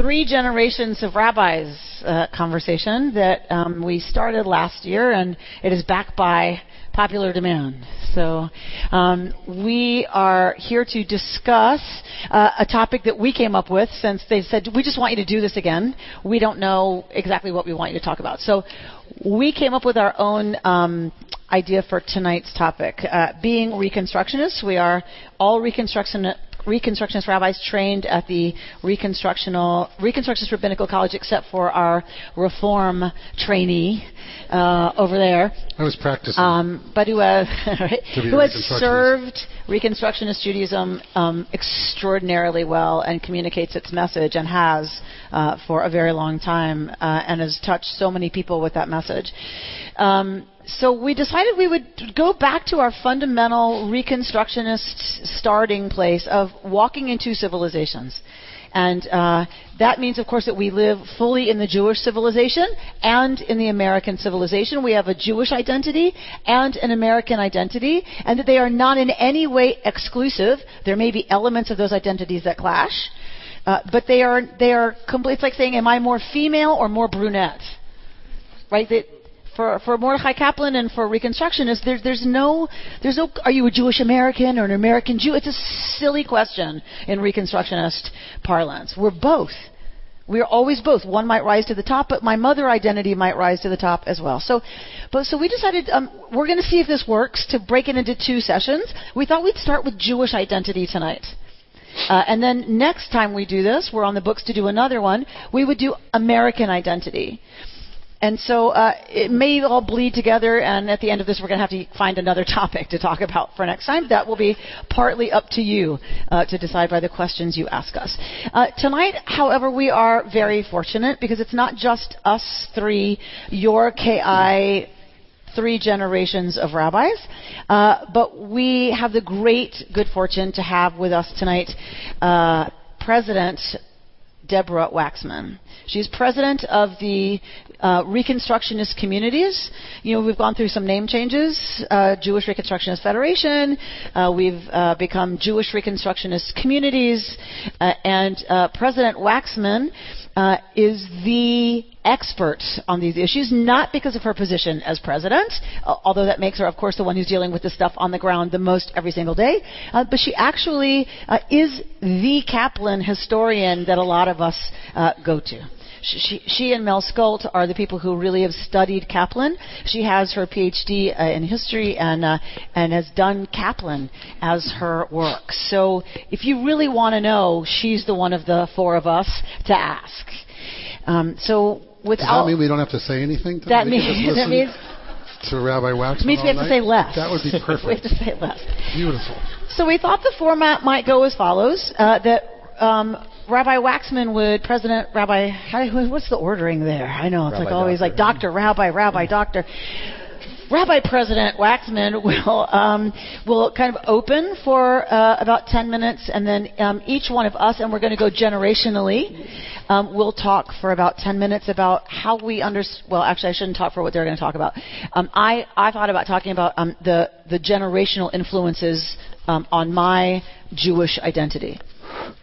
three generations of rabbis uh, conversation that um, we started last year, and it is backed by popular demand. So um, we are here to discuss uh, a topic that we came up with since they said we just want you to do this again. We don't know exactly what we want you to talk about. So we came up with our own um, idea for tonight's topic. Uh, being Reconstructionists, we are all Reconstruction Reconstructionist rabbis trained at the Reconstructional Reconstructionist Rabbinical College, except for our Reform trainee uh, over there. I was practicing. Um, but who, uh, who has served Reconstructionist Judaism um, extraordinarily well and communicates its message and has uh, for a very long time uh, and has touched so many people with that message. Um, so we decided we would go back to our fundamental Reconstructionist starting place of walking into civilizations. And uh, that means, of course, that we live fully in the Jewish civilization and in the American civilization. We have a Jewish identity and an American identity, and that they are not in any way exclusive. There may be elements of those identities that clash, uh, but they are they are complete. It's like saying, "Am I more female or more brunette?" Right? That for for Mordechai Kaplan and for Reconstructionists, there's there's no there's no are you a Jewish American or an American Jew? It's a silly question in Reconstructionist parlance. We're both. We're always both. One might rise to the top, but my mother identity might rise to the top as well. So, but so we decided um, we're going to see if this works to break it into two sessions. We thought we'd start with Jewish identity tonight. Uh, and then next time we do this, we're on the books to do another one. We would do American identity. And so uh, it may all bleed together, and at the end of this, we're going to have to find another topic to talk about for next time. That will be partly up to you uh, to decide by the questions you ask us. Uh, tonight, however, we are very fortunate because it's not just us three, your KI three generations of rabbis. Uh, but we have the great good fortune to have with us tonight uh, President Deborah Waxman. She's president of the uh, Reconstructionist communities. You know, we've gone through some name changes. Uh, Jewish Reconstructionist Federation. Uh, we've uh, become Jewish Reconstructionist communities, uh, and President Waxman is the expert on these issues, not because of her position as president, although that makes her, of course, the one who's dealing with this stuff on the ground the most every single day, uh, but she actually uh, is the Kaplan historian that a lot of us uh, go to. She, she, and Mel Scult are the people who really have studied Kaplan. She has her PhD uh, in history and uh, and has done Kaplan as her work. So if you really want to know, she's the one of the four of us to ask. Um, so without Does that mean we don't have to say anything? that means that means to Rabbi Waxman. means we have night? to say less. That would be perfect. we have to say less. Beautiful. So we thought the format might go as follows: uh, that um, Rabbi Waxman would, President Rabbi, how, what's the ordering there? I know it's Rabbi like always doctor. like Doctor, Rabbi, Rabbi, Doctor. Rabbi President Waxman will um, will kind of open for uh, about 10 minutes, and then um, each one of us, and we're going to go generationally. Um, we'll talk for about 10 minutes about how we understand. Well, actually, I shouldn't talk for what they're going to talk about. Um, I I thought about talking about um, the the generational influences um, on my Jewish identity.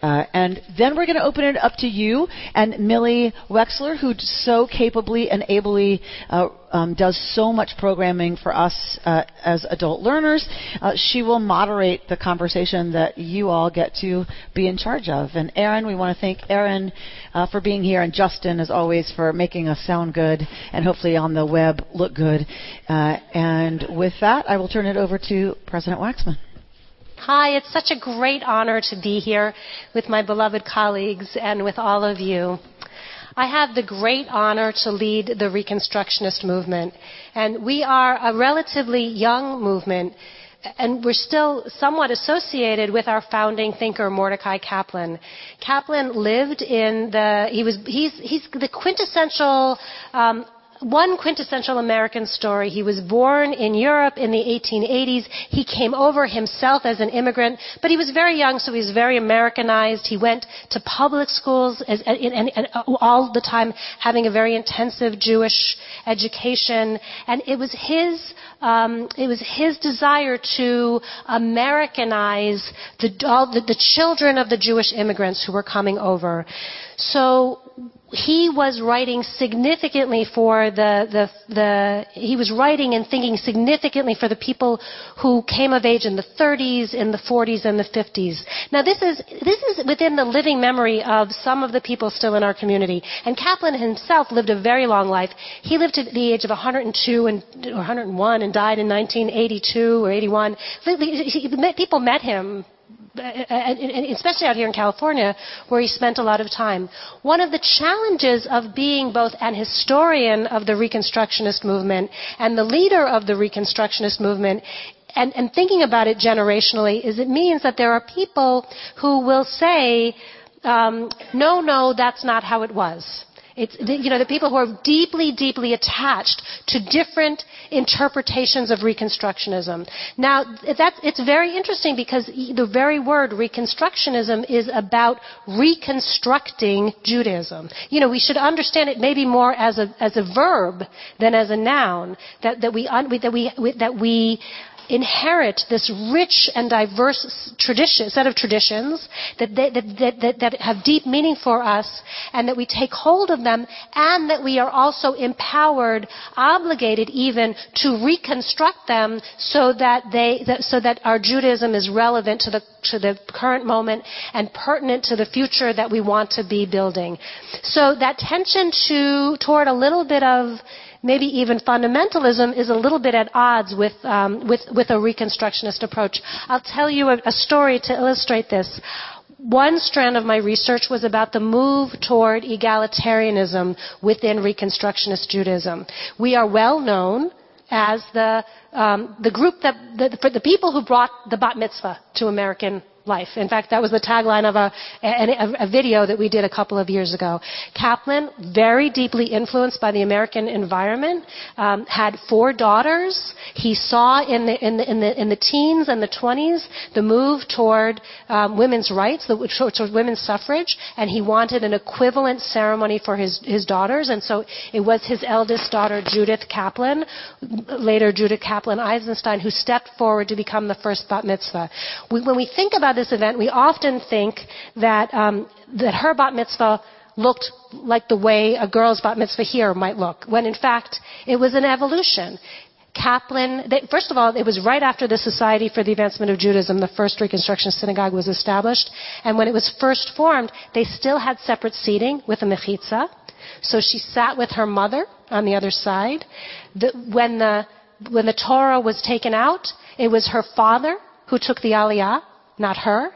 Uh, and then we're going to open it up to you and Millie Wexler, who so capably and ably uh, um, does so much programming for us uh, as adult learners. Uh, she will moderate the conversation that you all get to be in charge of. And Aaron, we want to thank Aaron uh, for being here, and Justin, as always, for making us sound good and hopefully on the web look good. And with that, I will turn it over to President Waxman. Hi, it's such a great honor to be here with my beloved colleagues and with all of you. I have the great honor to lead the Reconstructionist movement, and we are a relatively young movement, and we're still somewhat associated with our founding thinker Mordecai Kaplan. Kaplan lived in the he was he's he's the quintessential um, one quintessential American story. He was born in Europe in the 1880s. He came over himself as an immigrant, but he was very young, so he was very Americanized. He went to public schools as, and, and, and all the time having a very intensive Jewish education. And it was his um, it was his desire to Americanize the, all the, the children of the Jewish immigrants who were coming over. So he was writing significantly for the, the, the, he was writing and thinking significantly for the people who came of age in the 30s, in the 40s, and the 50s. Now this is, this is within the living memory of some of the people still in our community. And Kaplan himself lived a very long life. He lived to the age of 102 and, or 101 and died in 1982 or 81. People met him especially out here in California, where he spent a lot of time. One of the challenges of being both an historian of the Reconstructionist movement and the leader of the Reconstructionist movement and, and, thinking about it generationally is it means that there are people who will say, um, no, no, that's not how it was. It's, you know, the people who are deeply, deeply attached to different interpretations of Reconstructionism. Now, that's, it's very interesting because the very word Reconstructionism is about reconstructing Judaism. You know, we should understand it maybe more as a, as a verb than as a noun. That, that we, that we, that we inherit this rich and diverse tradition, set of traditions that, they, that, that, that, have deep meaning for us and that we take hold of them and that we are also empowered, obligated even to reconstruct them so that they, so that our Judaism is relevant to the, to the current moment and pertinent to the future that we want to be building. So that tension to, toward a little bit of maybe even fundamentalism is a little bit at odds with, um, with, with a Reconstructionist approach. I'll tell you a, a story to illustrate this. One strand of my research was about the move toward egalitarianism within Reconstructionist Judaism. We are well known as the, um, the group that, the, for the people who brought the bat mitzvah to American life. In fact, that was the tagline of a, a, a, video that we did a couple of years ago. Kaplan, very deeply influenced by the American environment, um, had four daughters. He saw in the, in the, in the, in the teens and the 20s the move toward um, women's rights, the, toward women's suffrage, and he wanted an equivalent ceremony for his, his daughters. And so it was his eldest daughter, Judith Kaplan, later Judith Kaplan Eisenstein, who stepped forward to become the first bat mitzvah. We, when we think about this event, we often think that, um, that her bat mitzvah looked like the way a girl's bat mitzvah here might look, when in fact it was an evolution. Kaplan, they, first of all, it was right after the Society for the Advancement of Judaism, the first Reconstruction synagogue was established. And when it was first formed, they still had separate seating with a mechitza. So she sat with her mother on the other side. The, when, the, when the Torah was taken out, it was her father who took the aliyah not her.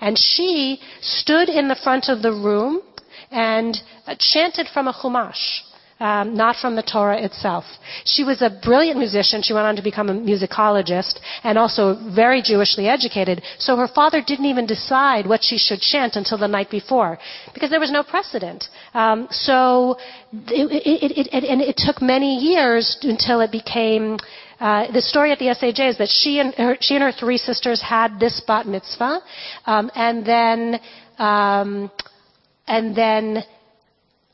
And she stood in the front of the room and chanted from a chumash. Um, not from the Torah itself. She was a brilliant musician. She went on to become a musicologist and also very Jewishly educated. So her father didn't even decide what she should chant until the night before because there was no precedent. Um, so it, it, it, and it took many years until it became uh, the story at the SAJ is that she and her, she and her three sisters had this bat mitzvah, um, and then um, and then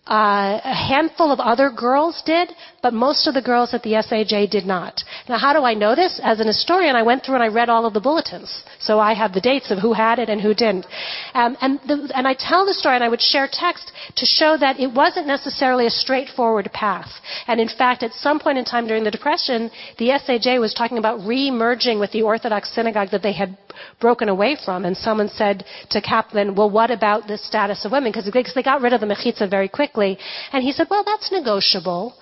uh, a handful of other girls did, but most of the girls at the SAJ did not. Now, how do I know this? As an historian, I went through and I read all of the bulletins. So I have the dates of who had it and who didn't. Um, and, the, and I tell the story and I would share text to show that it wasn't necessarily a straightforward path. And in fact, at some point in time during the Depression, the SAJ was talking about re-merging with the Orthodox synagogue that they had broken away from. And someone said to Kaplan, well, what about the status of women? Because they got rid of the mechitza very quickly. And he said, well, that's negotiable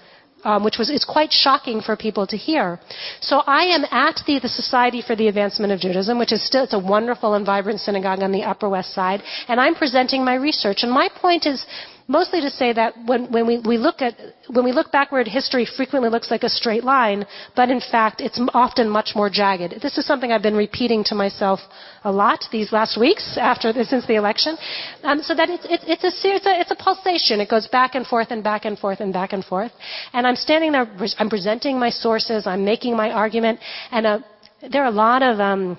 um, which was is quite shocking for people to hear. So I am at the, the Society for the Advancement of Judaism, which is still it's a wonderful and vibrant synagogue on the Upper West Side, and I'm presenting my research. And my point is mostly to say that when, when we, we look at when we look backward, history frequently looks like a straight line, but in fact, it's often much more jagged. This is something I've been repeating to myself a lot these last weeks after since the election. Um, so that it's, it's, it's, a, it's, a, it's a pulsation. It goes back and forth and back and forth and back and forth. And I'm standing there, I'm presenting my sources, I'm making my argument, and uh, there are a lot of um,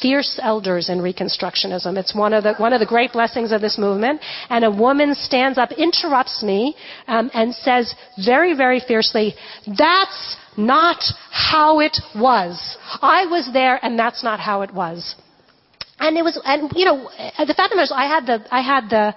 fierce elders in Reconstructionism. It's one of the, one of the great blessings of this movement. And a woman stands up, interrupts me, um, and says very, very fiercely, that's not how it was. I was there and that's not how it was. And it was, and you know, the fact of the matter is I had the, I had the,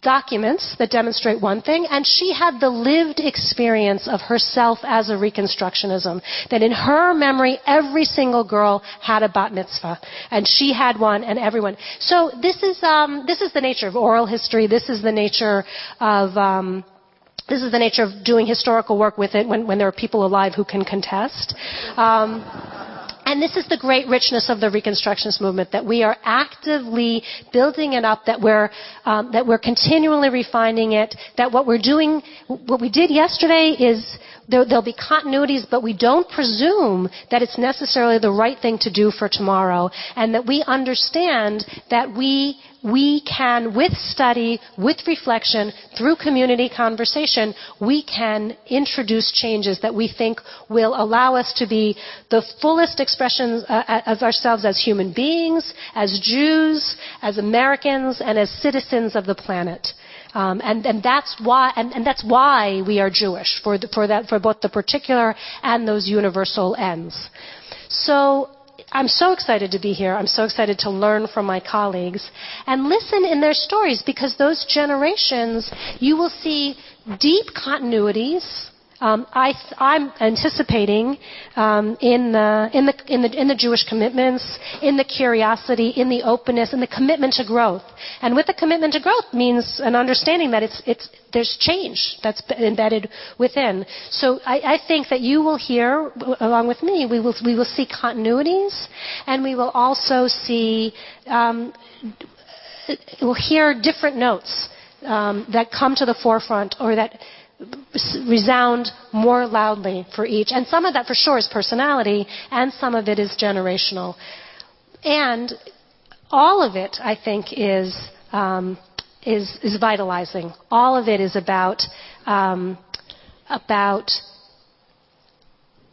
documents that demonstrate one thing, and she had the lived experience of herself as a Reconstructionism. That in her memory, every single girl had a bat mitzvah, and she had one, and everyone. So this is um, this is the nature of oral history. This is the nature of um, this is the nature of doing historical work with it when, when there are people alive who can contest. Um, and this is the great richness of the Reconstructionist movement that we are actively building it up, that we're, um, that we're continually refining it, that what we're doing, what we did yesterday is there, will be continuities, but we don't presume that it's necessarily the right thing to do for tomorrow, and that we understand that we we can, with study, with reflection, through community conversation, we can introduce changes that we think will allow us to be the fullest expressions uh, of ourselves as human beings, as Jews, as Americans, and as citizens of the planet. Um, and, and, that's why, and, and, that's why we are Jewish for, the, for, that, for both the particular and those universal ends. So I'm so excited to be here. I'm so excited to learn from my colleagues and listen in their stories because those generations, you will see deep continuities um, I, am anticipating um, in, the, in, the, in, the, in the Jewish commitments, in the curiosity, in the openness, in the commitment to growth. And with the commitment to growth means an understanding that it's, it's, there's change that's embedded within. So I, I think that you will hear, along with me, we will, we will see continuities, and we will also see, um, we'll hear different notes um, that come to the forefront or that resound more loudly for each. And some of that for sure is personality, and some of it is generational. And all of it, I think, is, um, is, is vitalizing. All of it is about, um, about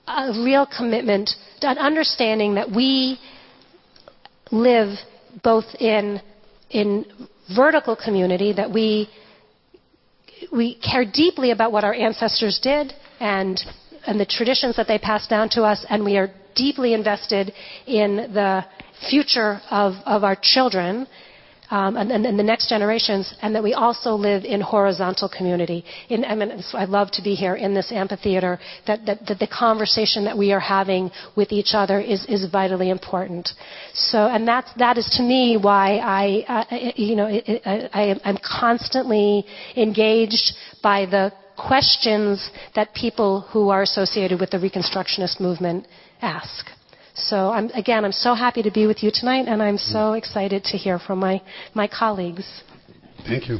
a real commitment, an understanding that we live both in, in vertical community, that we we care deeply about what our ancestors did and, and the traditions that they passed down to us, and we are deeply invested in the future of, of our children um, and, and, and, the next generations, and that we also live in horizontal community. In, I, mean, I love to be here in this amphitheater, that, that, that, the conversation that we are having with each other is, is vitally important. So, and that's, that is to me why I, uh, you know, I, I, I'm constantly engaged by the questions that people who are associated with the Reconstructionist movement ask. So I'm, again, I'm so happy to be with you tonight, and I'm so excited to hear from my, my colleagues. Thank you.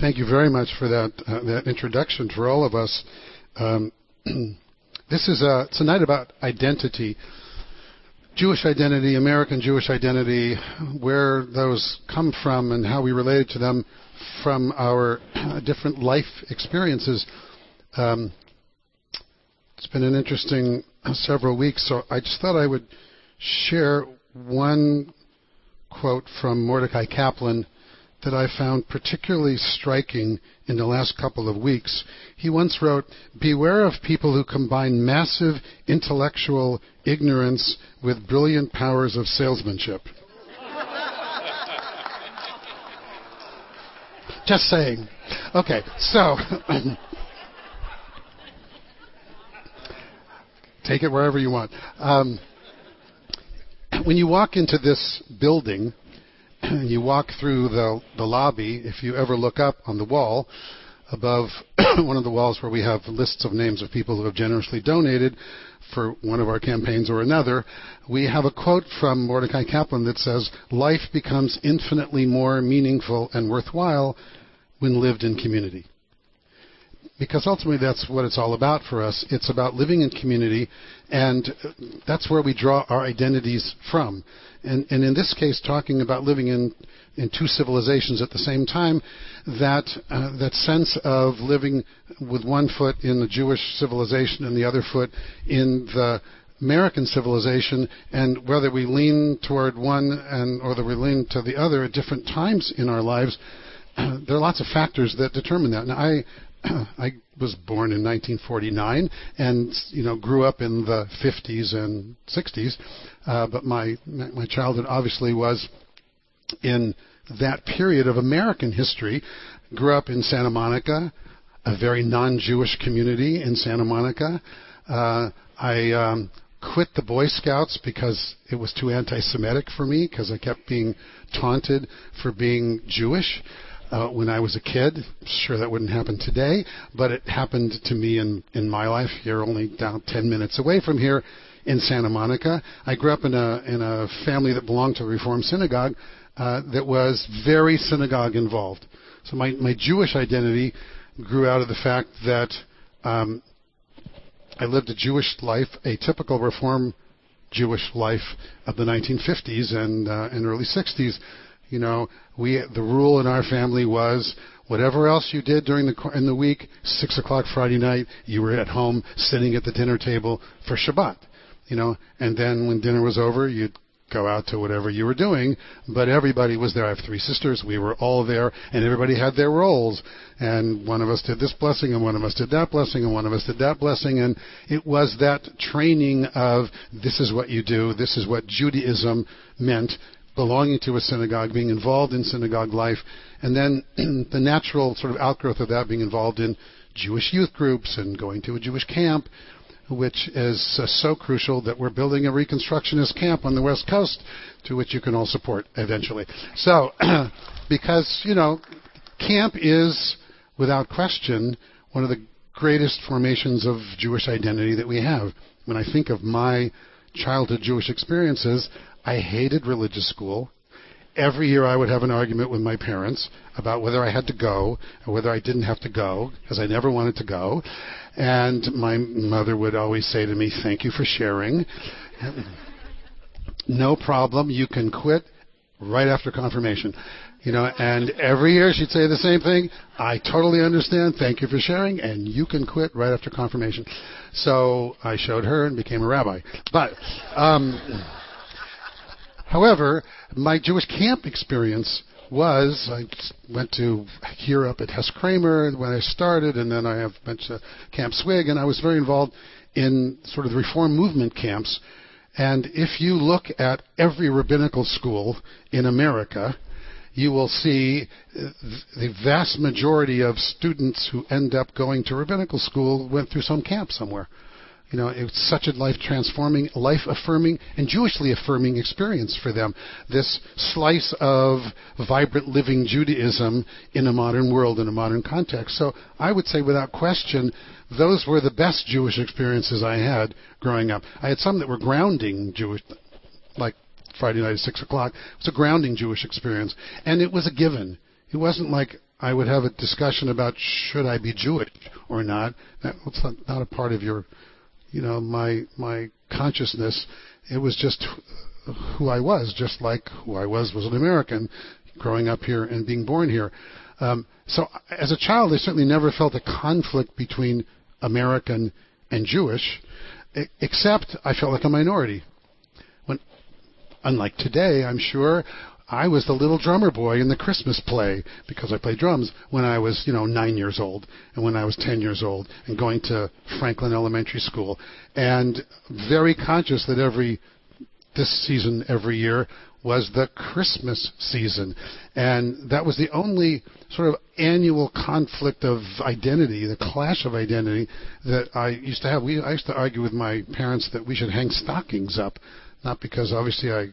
Thank you very much for that, uh, that introduction for all of us. Um, this is a, it's a night about identity. Jewish identity, American Jewish identity, where those come from and how we relate to them from our different life experiences. Um, it's been an interesting several weeks, so I just thought I would share one quote from Mordecai Kaplan that I found particularly striking in the last couple of weeks. He once wrote, Beware of people who combine massive intellectual ignorance with brilliant powers of salesmanship. Just saying. Okay, so take it wherever you want. Um, when you walk into this building, and you walk through the, the lobby. If you ever look up on the wall, above one of the walls where we have lists of names of people who have generously donated for one of our campaigns or another, we have a quote from Mordecai Kaplan that says, Life becomes infinitely more meaningful and worthwhile when lived in community. Because ultimately that's what it's all about for us. It's about living in community, and that's where we draw our identities from. And, and in this case, talking about living in, in two civilizations at the same time, that, uh, that sense of living with one foot in the Jewish civilization and the other foot in the American civilization, and whether we lean toward one and or whether we lean to the other at different times in our lives, there are lots of factors that determine that. Now, I I was born in 1949 and you know grew up in the 50s and 60s, uh, but my my childhood obviously was in that period of American history. Grew up in Santa Monica, a very non-Jewish community in Santa Monica. Uh, I um, quit the Boy Scouts because it was too anti-Semitic for me because I kept being taunted for being Jewish uh, when I was a kid. Sure, that wouldn't happen today, but it happened to me in in my life here, only down 10 minutes away from here in Santa Monica. I grew up in a in a family that belonged to a Reform Synagogue uh, that was very synagogue involved. So my my Jewish identity grew out of the fact that um, I lived a Jewish life, a typical Reform Jewish life of the 1950s and uh, and early 60s you know, we the rule in our family was whatever else you did during the in the week, six o'clock Friday night, you were at home sitting at the dinner table for Shabbat. You know, and then when dinner was over, you'd go out to whatever you were doing, but everybody was there. I have three sisters. We were all there, and everybody had their roles. And one of us did this blessing, and one of us did that blessing, and one of us did that blessing. And it was that training of this is what you do, this is what Judaism meant belonging to a synagogue, being involved in synagogue life, and then the natural sort of outgrowth of that being involved in Jewish youth groups and going to a Jewish camp, which is uh, so crucial that we're building a Reconstructionist camp on the West Coast to which you can all support eventually. So, because, you know, camp is, without question, one of the greatest formations of Jewish identity that we have. When I think of my childhood Jewish experiences, I hated religious school. Every year I would have an argument with my parents about whether I had to go or whether I didn't have to go because I never wanted to go. And my mother would always say to me, Thank you for sharing. no problem. You can quit right after confirmation. You know, and every year she'd say the same thing. I totally understand. Thank you for sharing, and you can quit right after confirmation. So I showed her and became a rabbi. But um, However, my Jewish camp experience was I went to here up at Hess Kramer when I started, and then I have went to Camp Swig, and I was very involved in sort of the Reform movement camps. And if you look at every rabbinical school in America, you will see the vast majority of students who end up going to rabbinical school went through some camp somewhere. You know, it's such a life transforming, life affirming, and Jewishly affirming experience for them. This slice of vibrant living Judaism in a modern world, in a modern context. So I would say without question, those were the best Jewish experiences I had growing up. I had some that were grounding Jewish, like Friday night at 6 o'clock. It was a grounding Jewish experience. And it was a given. It wasn't like I would have a discussion about should I be Jewish or not. That's not a part of your you know my my consciousness it was just who I was just like who I was was an American growing up here and being born here. Um, so as a child I certainly never felt a conflict between American and Jewish except I felt like a minority. When unlike today I'm sure I was the little drummer boy in the Christmas play because I played drums when I was, you know, nine years old and when I was 10 years old and going to Franklin Elementary School and very conscious that every, this season every year was the Christmas season. And that was the only sort of annual conflict of identity, the clash of identity that I used to have. We, I used to argue with my parents that we should hang stockings up, not because obviously I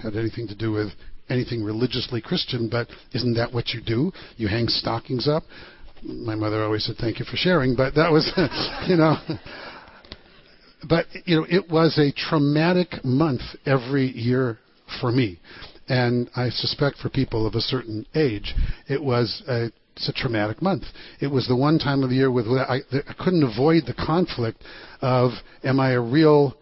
had anything to do with anything religiously Christian, but isn't that what you do? You hang stockings up. My mother always said, "Thank you for sharing," but that was, you know. But you know, it was a traumatic month every year for me, and I suspect for people of a certain age, it was a it's a traumatic month. It was the one time of the year with I, I couldn't avoid the conflict of am I a real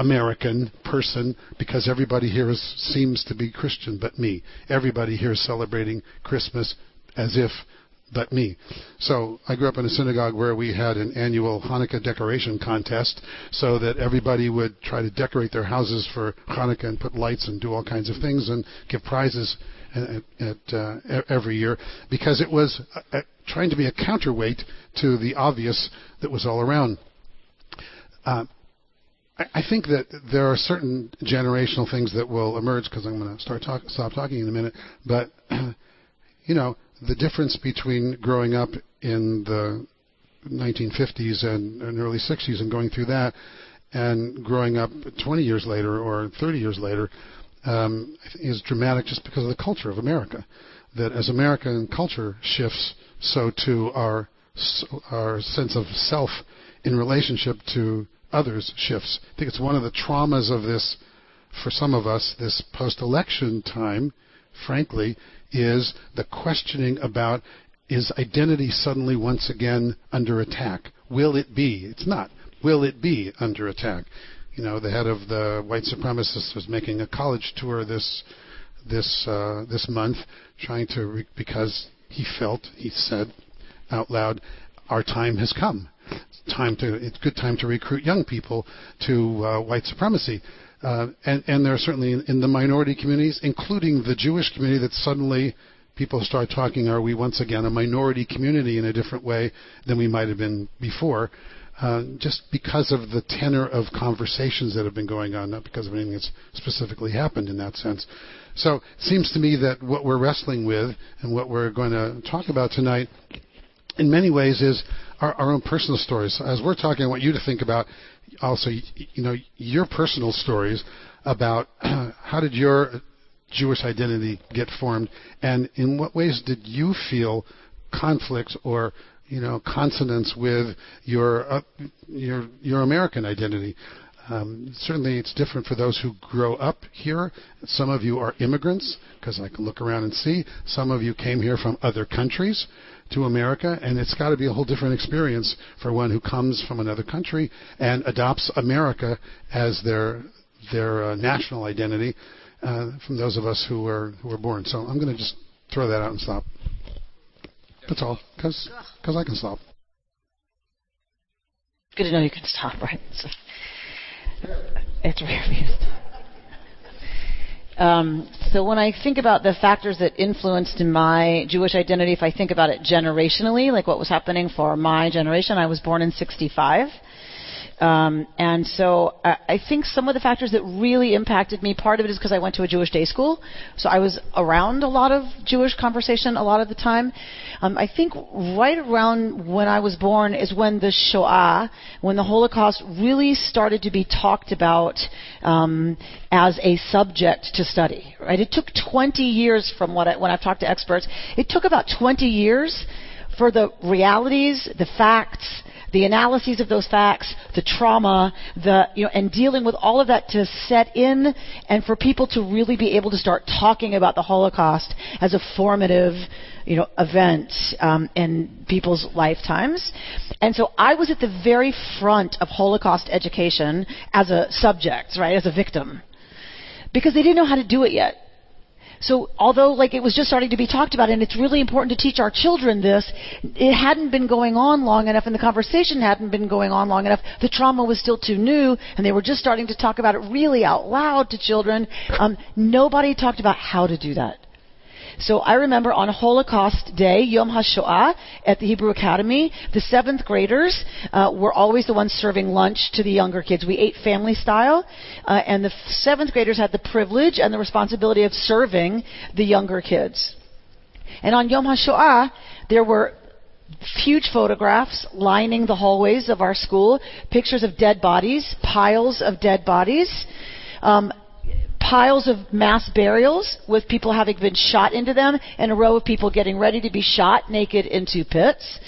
American person because everybody here is, seems to be Christian but me. Everybody here is celebrating Christmas as if but me. So I grew up in a synagogue where we had an annual Hanukkah decoration contest so that everybody would try to decorate their houses for Hanukkah and put lights and do all kinds of things and give prizes at, at uh, every year because it was trying to be a counterweight to the obvious that was all around. Uh, I think that there are certain generational things that will emerge because I'm going to start talk, stop talking in a minute. But you know, the difference between growing up in the 1950s and, and early 60s and going through that, and growing up 20 years later or 30 years later, um, is dramatic just because of the culture of America. That as American culture shifts, so too our our sense of self in relationship to others shifts. I think it's one of the traumas of this, for some of us, this post-election time, frankly, is the questioning about is identity suddenly once again under attack? Will it be? It's not. Will it be under attack? You know, the head of the white supremacists was making a college tour this this uh, this month, trying to re- because he felt he said out loud, our time has come. It's time to it's good time to recruit young people to uh, white supremacy. Uh, and, and there are certainly in, in, the minority communities, including the Jewish community, that suddenly people start talking, are we once again a minority community in a different way than we might have been before? Uh, just because of the tenor of conversations that have been going on, not because of anything that's specifically happened in that sense. So it seems to me that what we're wrestling with and what we're going to talk about tonight, in many ways, is our, our own personal stories. As we're talking, I want you to think about also, you know, your personal stories about how did your Jewish identity get formed, and in what ways did you feel conflict or you know consonance with your uh, your your American identity? Um, certainly, it's different for those who grow up here. Some of you are immigrants, because I can look around and see. Some of you came here from other countries to America, and it's got to be a whole different experience for one who comes from another country and adopts America as their their uh, national identity uh, from those of us who were who were born. So I'm going to just throw that out and stop. That's all, because because I can stop. Good to know you can stop, right? It's rare. Um, so when I think about the factors that influenced my Jewish identity, if I think about it generationally, like what was happening for my generation, I was born in 65. Um, and so I, I think some of the factors that really impacted me, part of it is because I went to a Jewish day school, so I was around a lot of Jewish conversation a lot of the time. Um, I think right around when I was born is when the Shoah, when the Holocaust really started to be talked about um, as a subject to study. Right? It took 20 years from what I, when I've talked to experts. It took about 20 years for the realities, the facts, the analyses of those facts, the trauma, the you know, and dealing with all of that to set in, and for people to really be able to start talking about the Holocaust as a formative, you know, event um, in people's lifetimes. And so I was at the very front of Holocaust education as a subject, right, as a victim, because they didn't know how to do it yet. So although like it was just starting to be talked about and it's really important to teach our children this, it hadn't been going on long enough and the conversation hadn't been going on long enough. The trauma was still too new and they were just starting to talk about it really out loud to children. Um, nobody talked about how to do that. So I remember on Holocaust Day, Yom HaShoah, at the Hebrew Academy, the seventh graders uh, were always the ones serving lunch to the younger kids. We ate family style, uh, and the seventh graders had the privilege and the responsibility of serving the younger kids. And on Yom HaShoah, there were huge photographs lining the hallways of our school, pictures of dead bodies, piles of dead bodies. Um, piles of mass burials with people having been shot into them and a row of people getting ready to be shot naked into pits.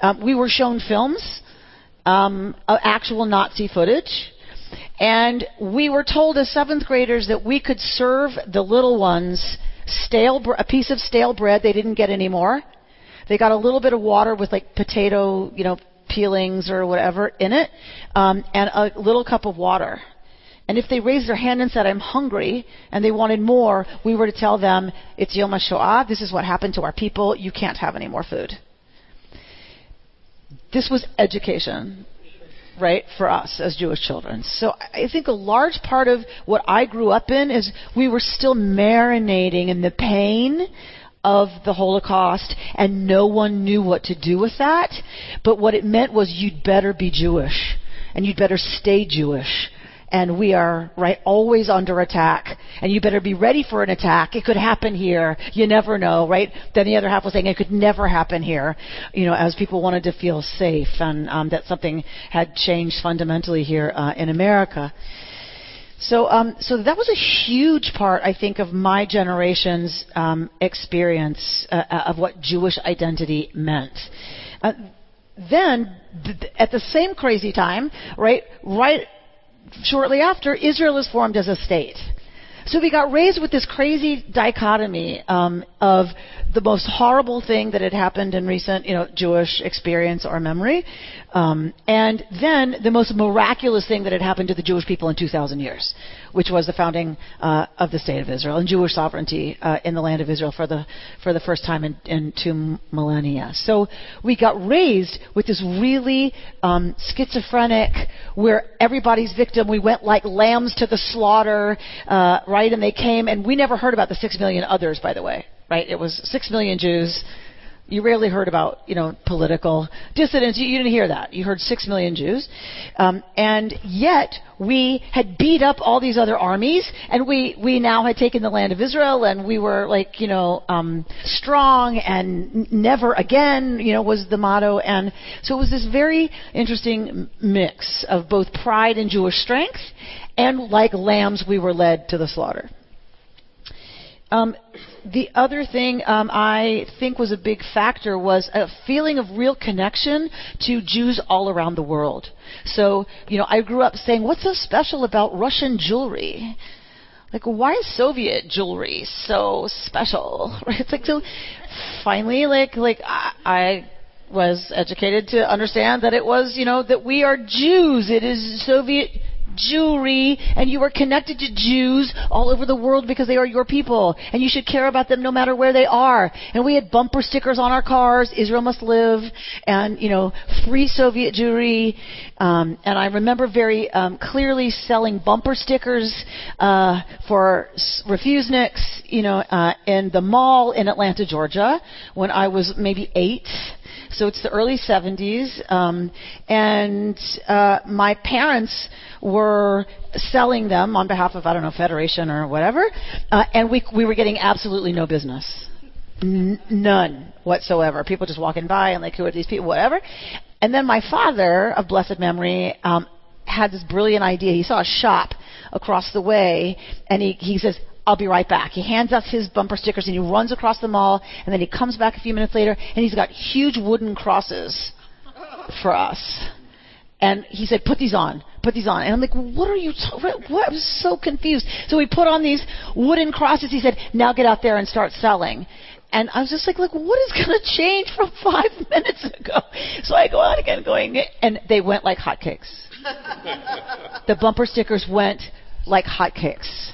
Um, we were shown films, um, actual Nazi footage. And we were told as seventh graders that we could serve the little ones stale a piece of stale bread they didn't get anymore. They got a little bit of water with like potato, you know, peelings or whatever in it, um, and a little cup of water And if they raised their hand and said, I'm hungry, and they wanted more, we were to tell them, it's Yom HaShoah, this is what happened to our people, you can't have any more food. This was education right, for us as Jewish children. So I think a large part of what I grew up in is we were still marinating in the pain of the Holocaust and no one knew what to do with that. But what it meant was you'd better be Jewish and you'd better stay Jewish and we are right always under attack. And you better be ready for an attack. It could happen here. You never know right? Then the other half was saying it could never happen here you know as people wanted to feel safe. And um, that something had changed fundamentally here uh, in america. So, um, so that was a huge part, I think, of my generation's um, experience uh, uh of what Jewish identity meant. Uh, then, th- at the same crazy time, right, right shortly after, Israel is formed as a state. So we got raised with this crazy dichotomy um, of the most horrible thing that had happened in recent, you know, Jewish experience or memory, um, and then the most miraculous thing that had happened to the Jewish people in 2,000 years, which was the founding uh, of the state of Israel and Jewish sovereignty uh, in the land of Israel for the for the first time in, in two millennia. So we got raised with this really um, schizophrenic, where everybody's victim. We went like lambs to the slaughter, uh, right? And they came, and we never heard about the six million others, by the way, right? It was six million Jews you rarely heard about, you know, political dissidents. You, you didn't hear that. You heard six million Jews, um, and yet we had beat up all these other armies, and we we now had taken the land of Israel, and we were like, you know, um, strong and never again, you know, was the motto, and so it was this very interesting mix of both pride and Jewish strength, and like lambs, we were led to the slaughter. Um, the other thing um, I think was a big factor was a feeling of real connection to Jews all around the world. So, you know, I grew up saying, what's so special about Russian jewelry? Like, why is Soviet jewelry so special? Right? It's like, so finally, like, like I, I was educated to understand that it was, you know, that we are Jews. It is Soviet Jewry, and you are connected to Jews all over the world because they are your people, and you should care about them no matter where they are. And we had bumper stickers on our cars, Israel must live, and, you know, free Soviet Jewry. Um, and I remember very um, clearly selling bumper stickers uh, for refuseniks, you know, uh, in the mall in Atlanta, Georgia, when I was maybe eight. So it's the early 70s, um, and uh, my parents were selling them on behalf of I don't know Federation or whatever, uh, and we we were getting absolutely no business, N- none whatsoever. People just walking by and like who are these people, whatever. And then my father of blessed memory um, had this brilliant idea. He saw a shop across the way, and he he says. I'll be right back. He hands us his bumper stickers and he runs across the mall and then he comes back a few minutes later and he's got huge wooden crosses for us. And he said, put these on, put these on. And I'm like, what are you, ta- what? I was so confused. So we put on these wooden crosses. He said, now get out there and start selling. And I was just like, like, what is going to change from five minutes ago? So I go out again going, and they went like hotcakes. the bumper stickers went like hotcakes.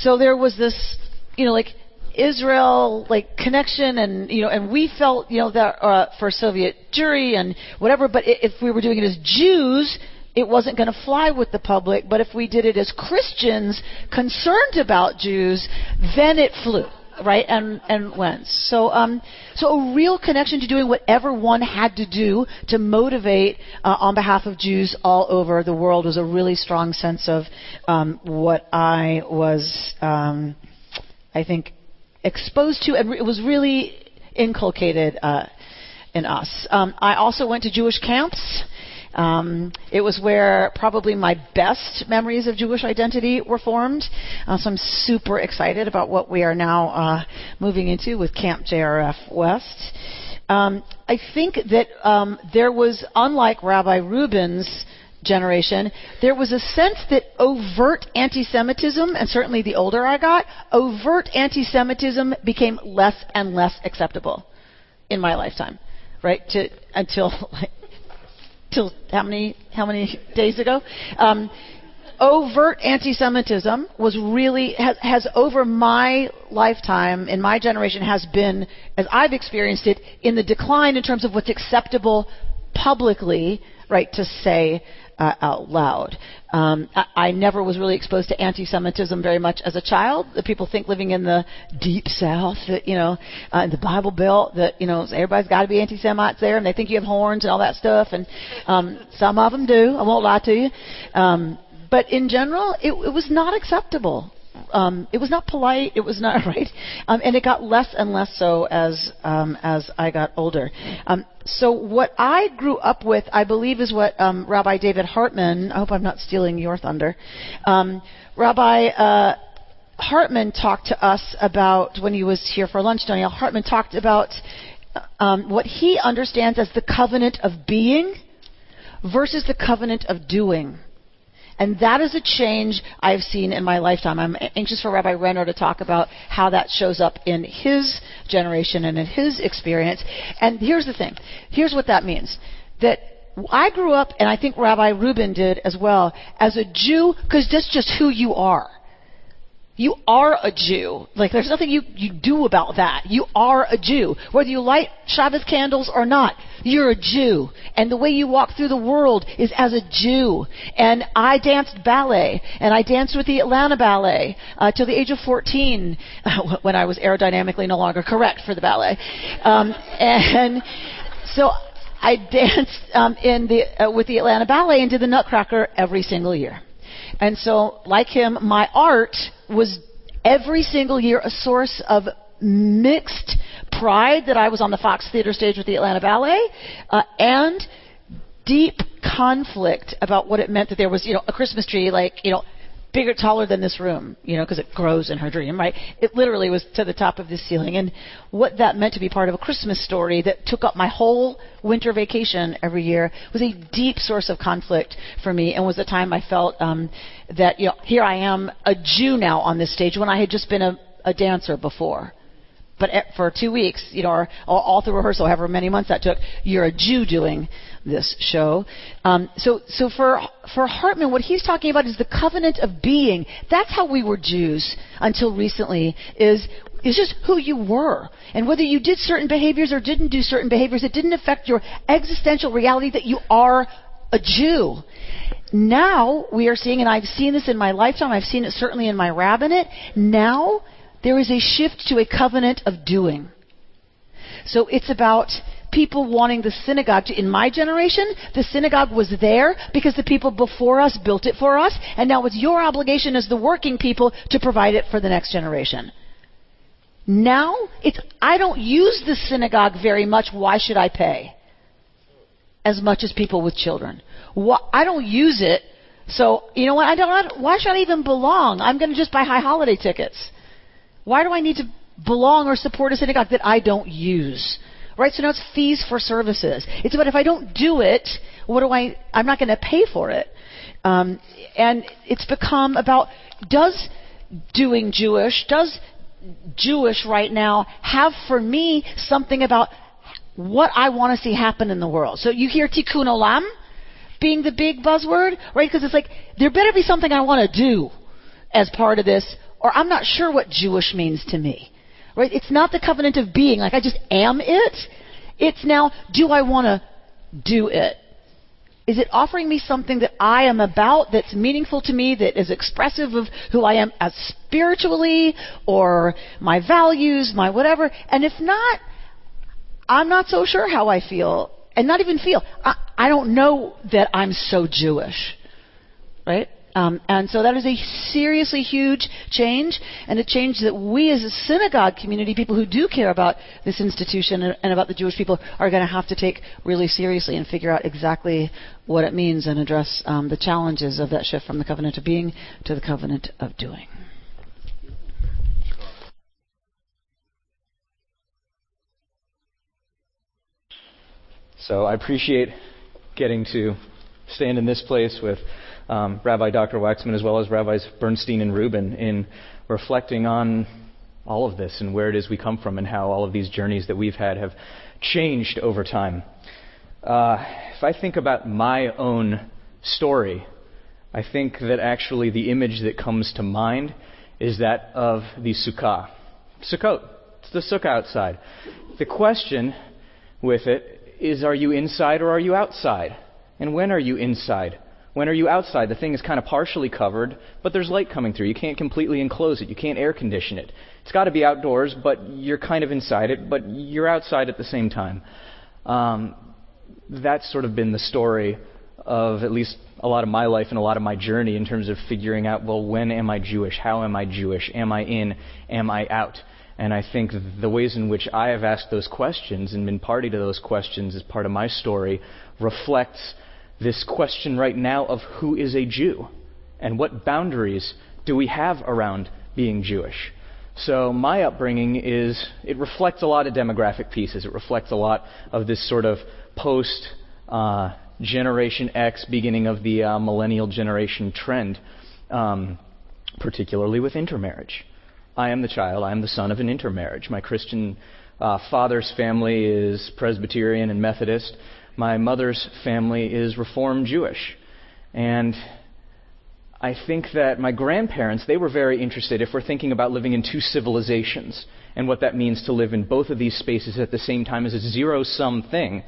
So there was this, you know, like Israel like connection and you know and we felt you know that uh, for Soviet Jewry and whatever but if we were doing it as Jews it wasn't going to fly with the public. But if we did it as Christians concerned about Jews then it flew right and and went so um so a real connection to doing whatever one had to do to motivate uh, on behalf of Jews all over the world was a really strong sense of um what I was um I think exposed to, and it was really inculcated uh, in us. Um, I also went to Jewish camps. Um, it was where probably my best memories of Jewish identity were formed. Uh, so I'm super excited about what we are now uh, moving into with Camp JRF West. Um, I think that um, there was, unlike Rabbi Rubin's generation, there was a sense that overt anti Semitism, and certainly the older I got, overt anti Semitism became less and less acceptable in my lifetime, right? To, until, like, till how many, how many days ago? Um, overt anti-Semitism was really has, has over my lifetime in my generation has been, as I've experienced it, in the decline in terms of what's acceptable publicly, right, to say uh, out loud. Um, I, I never was really exposed to anti-Semitism very much as a child. The people think living in the deep South, that you know, uh, in the Bible Belt, that you know everybody's got to be anti-Semites there, and they think you have horns and all that stuff. And um, some of them do. I won't lie to you. Um, but in general, it, it was not acceptable um, it was not polite. It was not right, um, and it got less and less so as um, as I got older. Um, so what I grew up with, I believe, is what um, Rabbi David Hartman. I hope I'm not stealing your thunder. Um, Rabbi. Uh, Hartman talked to us about when he was here for lunch. Donniel Hartman talked about um, what he understands as the covenant of being versus the covenant of doing. And that is a change I've seen in my lifetime. I'm anxious for Rabbi Renner to talk about how that shows up in his generation and in his experience. And here's the thing. Here's what that means. That I grew up, and I think Rabbi Rubin did as well, as a Jew, because that's just who you are. You are a Jew. Like, there's nothing you, you do about that. You are a Jew. Whether you light Shabbos candles or not, you're a Jew. And the way you walk through the world is as a Jew. And I danced ballet, and I danced with the Atlanta Ballet uh, till the age of 14, when I was aerodynamically no longer correct for the ballet. Um, and so I danced um, in the, uh, with the Atlanta Ballet and did the Nutcracker every single year. And so, like him, my art was every single year a source of mixed pride that I was on the Fox Theater stage with the Atlanta Ballet uh, and deep conflict about what it meant that there was, you know, a Christmas tree like, you know, bigger, taller than this room, you know, because it grows in her dream, right? It literally was to the top of the ceiling. And what that meant to be part of a Christmas story that took up my whole winter vacation every year was a deep source of conflict for me and was the time I felt um, that, you know, here I am, a Jew now on this stage when I had just been a, a dancer before but for two weeks, you know, or all through rehearsal, however many months that took, you're a Jew doing this show. Um, so, so for for Hartman, what he's talking about is the covenant of being. That's how we were Jews until recently. Is is just who you were. And whether you did certain behaviors or didn't do certain behaviors, it didn't affect your existential reality that you are a Jew. Now we are seeing, and I've seen this in my lifetime, I've seen it certainly in my rabbinate, now there is a shift to a covenant of doing. So it's about people wanting the synagogue to, in my generation, the synagogue was there because the people before us built it for us, and now it's your obligation as the working people to provide it for the next generation. Now, it's, I don't use the synagogue very much, why should I pay? As much as people with children. I don't use it, so, you know what, I don't, why should I even belong? I'm gonna just buy high holiday tickets. Why do I need to belong or support a synagogue that I don't use? Right? So now it's fees for services. It's about if I don't do it, what do I, I'm not going to pay for it. Um, and it's become about does doing Jewish, does Jewish right now have for me something about what I want to see happen in the world? So you hear tikkun olam being the big buzzword, right? Because it's like, there better be something I want to do as part of this, or I'm not sure what Jewish means to me. Right? It's not the covenant of being, like I just am it. It's now, do I want to do it? Is it offering me something that I am about that's meaningful to me, that is expressive of who I am as spiritually or my values, my whatever? And if not, I'm not so sure how I feel. And not even feel. I, I don't know that I'm so Jewish. Right? Um, and so that is a seriously huge change, and a change that we as a synagogue community, people who do care about this institution and, and about the Jewish people, are going to have to take really seriously and figure out exactly what it means and address um, the challenges of that shift from the covenant of being to the covenant of doing. So I appreciate getting to stand in this place with um, Rabbi Dr. Waxman as well as Rabbis Bernstein and Rubin in reflecting on all of this and where it is we come from and how all of these journeys that we've had have changed over time. Uh, if I think about my own story, I think that actually the image that comes to mind is that of the sukkah. Sukkot. It's the sukkah outside. The question with it is are you inside or are you outside? And when are you inside? When are you outside? The thing is kind of partially covered, but there's light coming through. You can't completely enclose it. You can't air condition it. It's got to be outdoors, but you're kind of inside it, but you're outside at the same time. Um, that's sort of been the story of at least a lot of my life and a lot of my journey in terms of figuring out, well, when am I Jewish? How am I Jewish? Am I in? Am I out? And I think the ways in which I have asked those questions and been party to those questions as part of my story reflects this question right now of who is a Jew and what boundaries do we have around being Jewish. So my upbringing is it reflects a lot of demographic pieces. It reflects a lot of this sort of post uh, Generation X, beginning of the uh, millennial generation trend, um, particularly with intermarriage. I am the child, I am the son of an intermarriage. My Christian uh, father's family is Presbyterian and Methodist. My mother's family is Reformed Jewish. And I think that my grandparents, they were very interested if we're thinking about living in two civilizations and what that means to live in both of these spaces at the same time as a zero sum thing.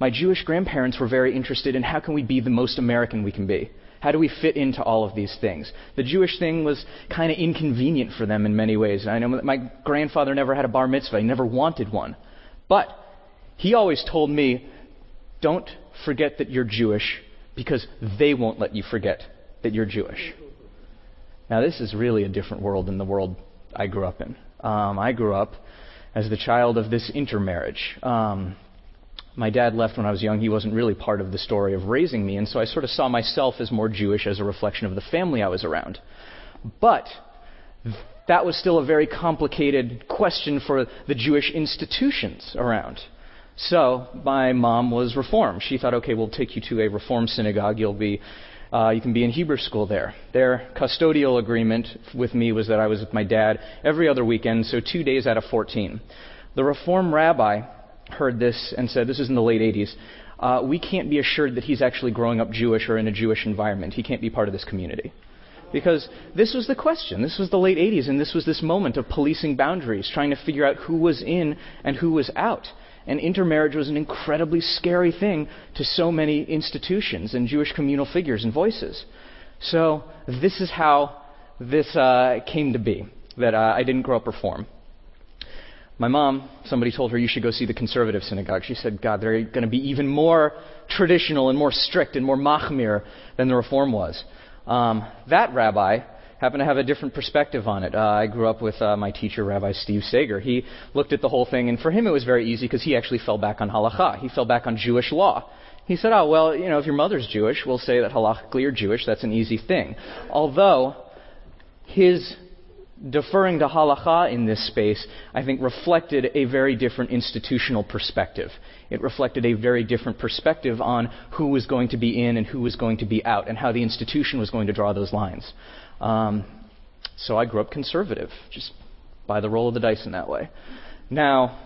My Jewish grandparents were very interested in how can we be the most American we can be? How do we fit into all of these things? The Jewish thing was kind of inconvenient for them in many ways. I know that my grandfather never had a bar mitzvah, he never wanted one. But he always told me, don't forget that you're Jewish because they won't let you forget that you're Jewish. Now, this is really a different world than the world I grew up in. Um, I grew up as the child of this intermarriage. Um, my dad left when I was young. He wasn't really part of the story of raising me, and so I sort of saw myself as more Jewish as a reflection of the family I was around. But that was still a very complicated question for the Jewish institutions around. So my mom was Reformed. She thought, okay, we'll take you to a Reform synagogue. You'll be uh, you can be in Hebrew school there. Their custodial agreement with me was that I was with my dad every other weekend, so two days out of 14. The Reform rabbi heard this and said, This is in the late 80s. Uh, we can't be assured that he's actually growing up Jewish or in a Jewish environment. He can't be part of this community. Because this was the question. This was the late 80s, and this was this moment of policing boundaries, trying to figure out who was in and who was out. And intermarriage was an incredibly scary thing to so many institutions and Jewish communal figures and voices. So this is how this uh, came to be that uh, I didn't grow up reform. My mom, somebody told her you should go see the conservative synagogue. She said, God, they're going to be even more traditional and more strict and more machmir than the reform was. Um, that rabbi happen to have a different perspective on it. Uh, I grew up with uh, my teacher, Rabbi Steve Sager. He looked at the whole thing, and for him it was very easy because he actually fell back on halacha. He fell back on Jewish law. He said, oh, well, you know, if your mother's Jewish, we'll say that halachically you're Jewish. That's an easy thing. Although, his deferring to halacha in this space, I think, reflected a very different institutional perspective. It reflected a very different perspective on who was going to be in and who was going to be out, and how the institution was going to draw those lines. Um, so I grew up conservative, just by the roll of the dice in that way. Now,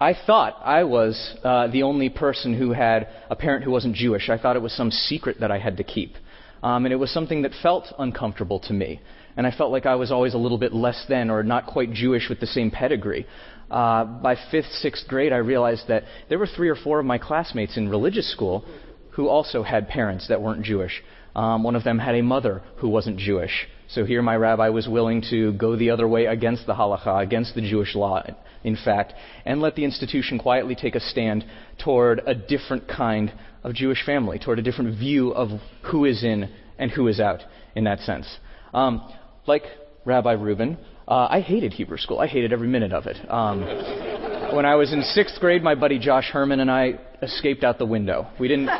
I thought I was uh, the only person who had a parent who wasn't Jewish. I thought it was some secret that I had to keep. Um, and it was something that felt uncomfortable to me. And I felt like I was always a little bit less than or not quite Jewish with the same pedigree. Uh, by fifth, sixth grade, I realized that there were three or four of my classmates in religious school who also had parents that weren't Jewish. Um, one of them had a mother who wasn't Jewish. So here my rabbi was willing to go the other way against the halacha, against the Jewish law, in fact, and let the institution quietly take a stand toward a different kind of Jewish family, toward a different view of who is in and who is out in that sense. Um, like Rabbi Rubin, uh, I hated Hebrew school. I hated every minute of it. Um, when I was in sixth grade, my buddy Josh Herman and I escaped out the window. We didn't,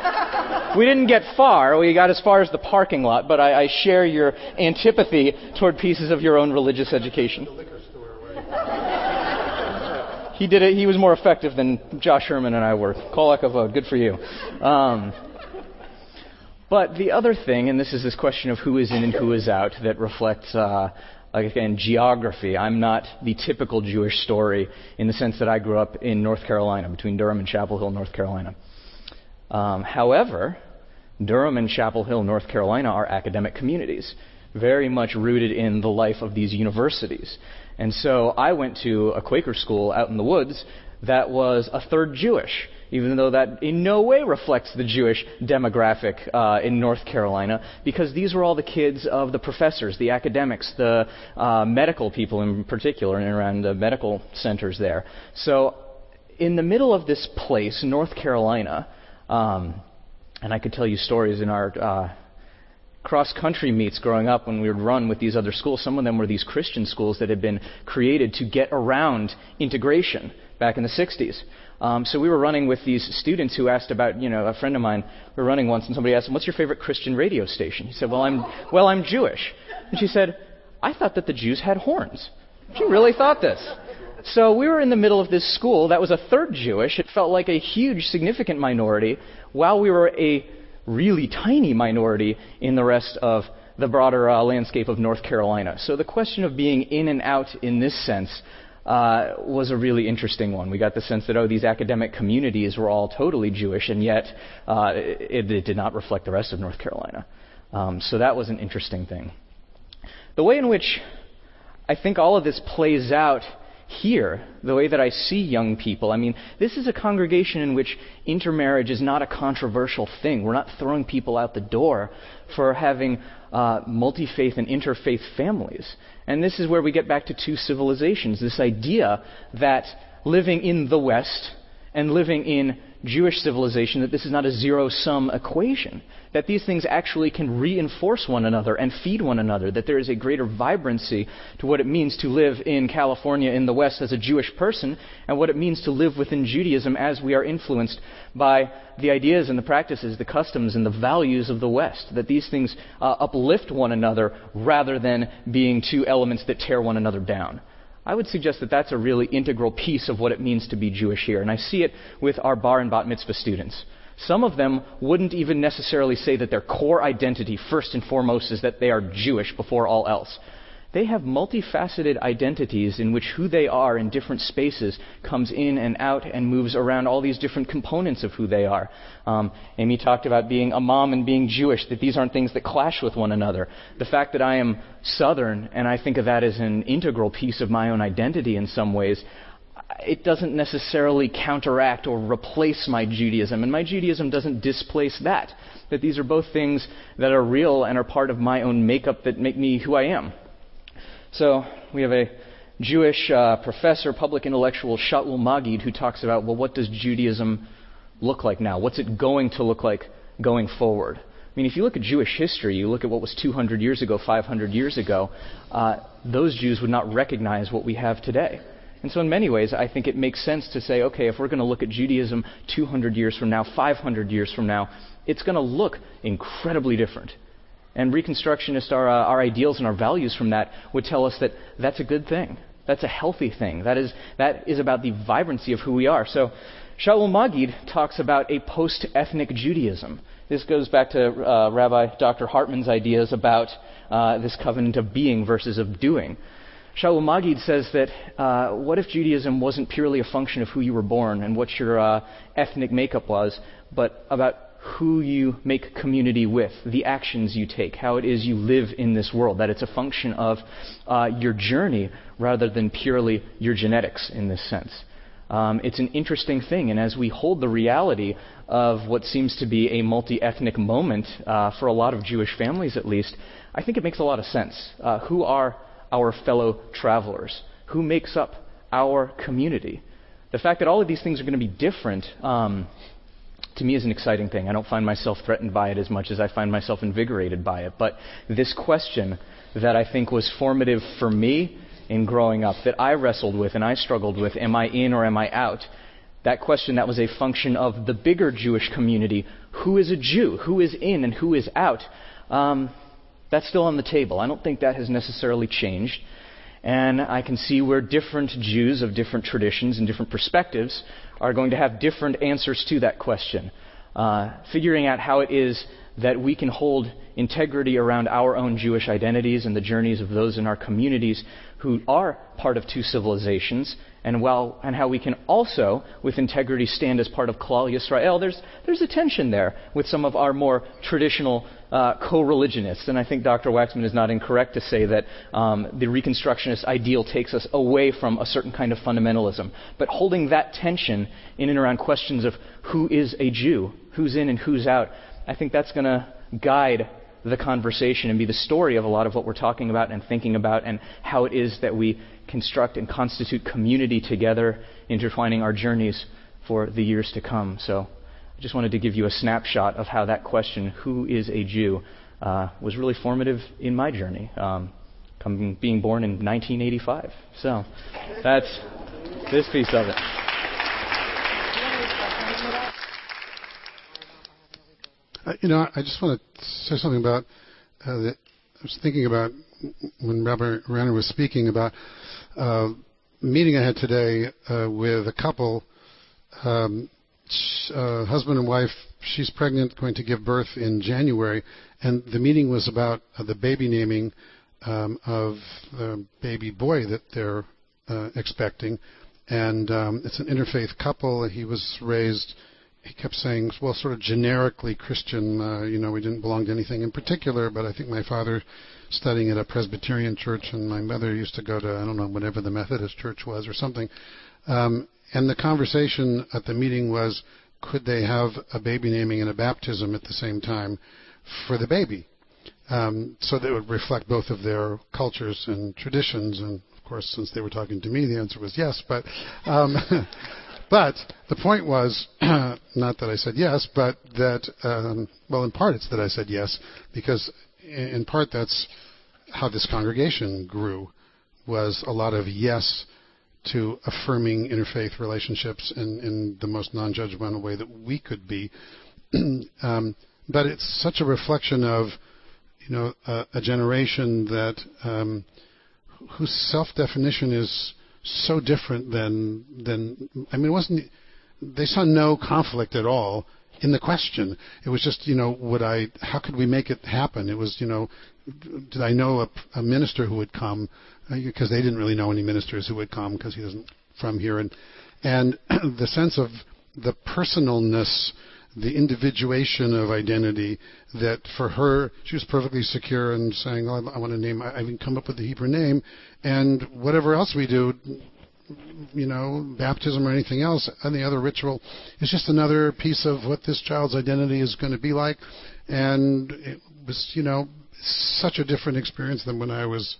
we didn't get far. We got as far as the parking lot, but I, I share your antipathy toward pieces of your own religious education. he did it. He was more effective than Josh Herman and I were. Call vote. Good for you. Um, but the other thing, and this is this question of who is in and who is out, that reflects uh, again, geography. I'm not the typical Jewish story in the sense that I grew up in North Carolina, between Durham and Chapel Hill, North Carolina. Um, however, Durham and Chapel Hill, North Carolina, are academic communities, very much rooted in the life of these universities. And so I went to a Quaker school out in the woods that was a third Jewish, even though that in no way reflects the Jewish demographic uh, in North Carolina, because these were all the kids of the professors, the academics, the uh, medical people in particular, and around the medical centers there. So, in the middle of this place, North Carolina, um, and I could tell you stories in our uh, cross country meets growing up when we would run with these other schools. Some of them were these Christian schools that had been created to get around integration back in the 60s. Um, so we were running with these students who asked about, you know, a friend of mine, we were running once and somebody asked him, what's your favorite Christian radio station? He said, well, I'm, well, I'm Jewish. And she said, I thought that the Jews had horns. She really thought this. So we were in the middle of this school that was a third Jewish. It felt like a huge, significant minority, while we were a really tiny minority in the rest of the broader uh, landscape of North Carolina. So the question of being in and out in this sense uh, was a really interesting one. We got the sense that, oh, these academic communities were all totally Jewish, and yet uh, it, it, did not reflect the rest of North Carolina. Um, so that was an interesting thing. The way in which I think all of this plays out here, the way that I see young people, I mean, this is a congregation in which intermarriage is not a controversial thing. We're not throwing people out the door for having uh, multi faith and interfaith families. And this is where we get back to two civilizations this idea that living in the West and living in Jewish civilization, that this is not a zero sum equation that these things actually can reinforce one another and feed one another, that there is a greater vibrancy to what it means to live in California in the West as a Jewish person and what it means to live within Judaism as we are influenced by the ideas and the practices, the customs and the values of the West, that these things uh, uplift one another rather than being two elements that tear one another down. I would suggest that that's a really integral piece of what it means to be Jewish here. And I see it with our bar and bat mitzvah students. Some of them wouldn't even necessarily say that their core identity, first and foremost, is that they are Jewish before all else. They have multifaceted identities in which who they are in different spaces comes in and out and moves around all these different components of who they are. Um, Amy talked about being a mom and being Jewish, that these aren't things that clash with one another. The fact that I am Southern, and I think of that as an integral piece of my own identity in some ways, it doesn't necessarily counteract or replace my Judaism, and my Judaism doesn't displace that. That these are both things that are real and are part of my own makeup that make me who I am. So we have a Jewish uh, professor, public intellectual, Shaul Magid, who talks about, well, what does Judaism look like now? What's it going to look like going forward? I mean, if you look at Jewish history, you look at what was 200 years ago, 500 years ago, uh, those Jews would not recognize what we have today. And so, in many ways, I think it makes sense to say, okay, if we're going to look at Judaism 200 years from now, 500 years from now, it's going to look incredibly different. And Reconstructionists, our, uh, our ideals and our values from that would tell us that that's a good thing. That's a healthy thing. That is, that is about the vibrancy of who we are. So, Shaul Magid talks about a post ethnic Judaism. This goes back to uh, Rabbi Dr. Hartman's ideas about uh, this covenant of being versus of doing. Shaul Magid says that uh, what if Judaism wasn't purely a function of who you were born and what your uh, ethnic makeup was, but about who you make community with, the actions you take, how it is you live in this world, that it's a function of uh, your journey rather than purely your genetics in this sense. Um, it's an interesting thing, and as we hold the reality of what seems to be a multi ethnic moment, uh, for a lot of Jewish families at least, I think it makes a lot of sense. Uh, who are our fellow travelers, who makes up our community. The fact that all of these things are going to be different, um, to me, is an exciting thing. I don't find myself threatened by it as much as I find myself invigorated by it. But this question that I think was formative for me in growing up, that I wrestled with and I struggled with am I in or am I out? That question that was a function of the bigger Jewish community who is a Jew? Who is in and who is out? Um, that's still on the table. I don't think that has necessarily changed. And I can see where different Jews of different traditions and different perspectives are going to have different answers to that question. Uh, figuring out how it is that we can hold integrity around our own Jewish identities and the journeys of those in our communities who are part of two civilizations, and, and how we can also, with integrity, stand as part of Klal Yisrael. There's, there's a tension there with some of our more traditional uh, co-religionists, and I think Dr. Waxman is not incorrect to say that um, the Reconstructionist ideal takes us away from a certain kind of fundamentalism. But holding that tension in and around questions of who is a Jew, who's in and who's out, I think that's going to guide the conversation and be the story of a lot of what we're talking about and thinking about and how it is that we construct and constitute community together, intertwining our journeys for the years to come. So I just wanted to give you a snapshot of how that question, who is a Jew, uh, was really formative in my journey, um, coming, being born in 1985. So that's this piece of it. Uh, you know, I just want to say something about uh, that. I was thinking about when Rabbi Renner was speaking about uh, meeting I had today uh, with a couple, um, uh, husband and wife. She's pregnant, going to give birth in January, and the meeting was about uh, the baby naming um, of the baby boy that they're expecting. And um, it's an interfaith couple. He was raised he kept saying, well, sort of generically Christian. Uh, you know, we didn't belong to anything in particular, but I think my father studying at a Presbyterian church, and my mother used to go to I don't know whatever the Methodist church was or something. Um, and the conversation at the meeting was, could they have a baby naming and a baptism at the same time for the baby? Um, so that would reflect both of their cultures and traditions. And of course, since they were talking to me, the answer was yes. But um, But the point was not that I said yes, but that, um, well, in part it's that I said yes, because in part that's how this congregation grew, was a lot of yes to affirming interfaith relationships in, in the most non judgmental way that we could be. um, but it's such a reflection of, you know, a, a generation that um, whose self definition is so different than than I mean it wasn't they saw no conflict at all in the question. It was just you know would I how could we make it happen? It was you know did I know a, a minister who would come because uh, they didn't really know any ministers who would come because he wasn't from here and and the sense of the personalness the individuation of identity that for her she was perfectly secure in saying oh, I want to name I even come up with the Hebrew name and whatever else we do you know baptism or anything else any other ritual is just another piece of what this child's identity is going to be like. And it was you know such a different experience than when I was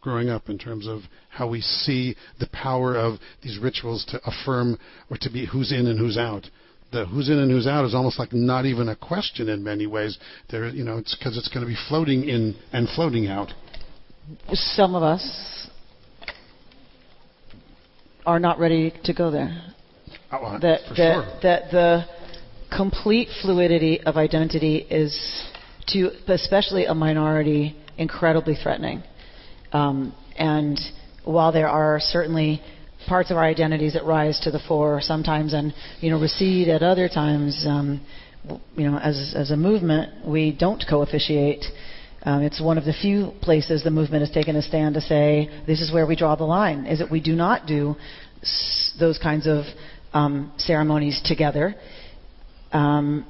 growing up in terms of how we see the power of these rituals to affirm or to be who's in and who's out the who's in and who's out is almost like not even a question in many ways. There, you know, it's because it's going to be floating in and floating out. Some of us are not ready to go there. Oh, that, that, sure. that the complete fluidity of identity is to especially a minority incredibly threatening. Um, and while there are certainly parts of our identities that rise to the fore sometimes and you know recede at other times. Um, you know, as as a movement, we don't co-officiate. Um, it's one of the few places the movement has taken a stand to say this is where we draw the line. Is that we do not do s- those kinds of um, ceremonies together. Um,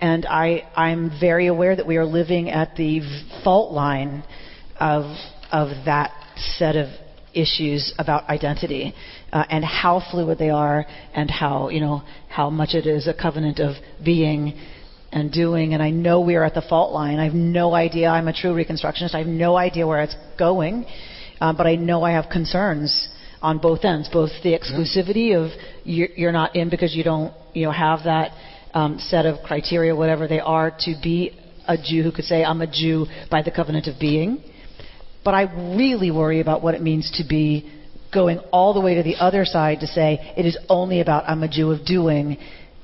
and I, I'm very aware that we are living at the fault line of of that set of issues about identity uh, and how fluid they are and how you know how much it is a covenant of being and doing and I know we are at the fault line. I have no idea. I'm a true reconstructionist. I have no idea where it's going, uh, but I know I have concerns on both ends, both the exclusivity of you're, you're not in because you don't you know have that um, set of criteria, whatever they are, to be a Jew who could say I'm a Jew by the covenant of being but I really worry about what it means to be going all the way to the other side to say it is only about I'm a Jew of doing,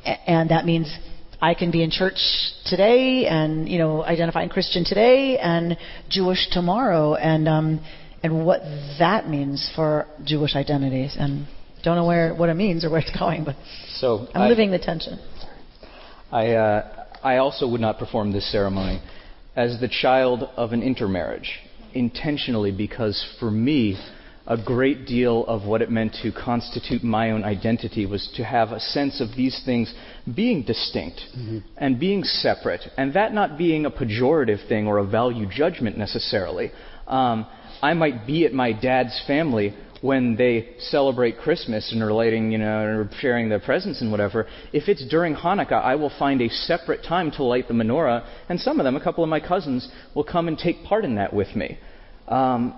and that means I can be in church today and you know identifying Christian today and Jewish tomorrow, and um, and what that means for Jewish identities, and don't know where what it means or where it's going, but so I'm I, living the tension. I uh, I also would not perform this ceremony as the child of an intermarriage, intentionally, because for me, a great deal of what it meant to constitute my own identity was to have a sense of these things being distinct mm-hmm. and being separate, and that not being a pejorative thing or a value judgment necessarily. Um, I might be at my dad's family when they celebrate Christmas and are lighting, you know, or sharing their presents and whatever. If it's during Hanukkah, I will find a separate time to light the menorah, and some of them, a couple of my cousins, will come and take part in that with me. Um,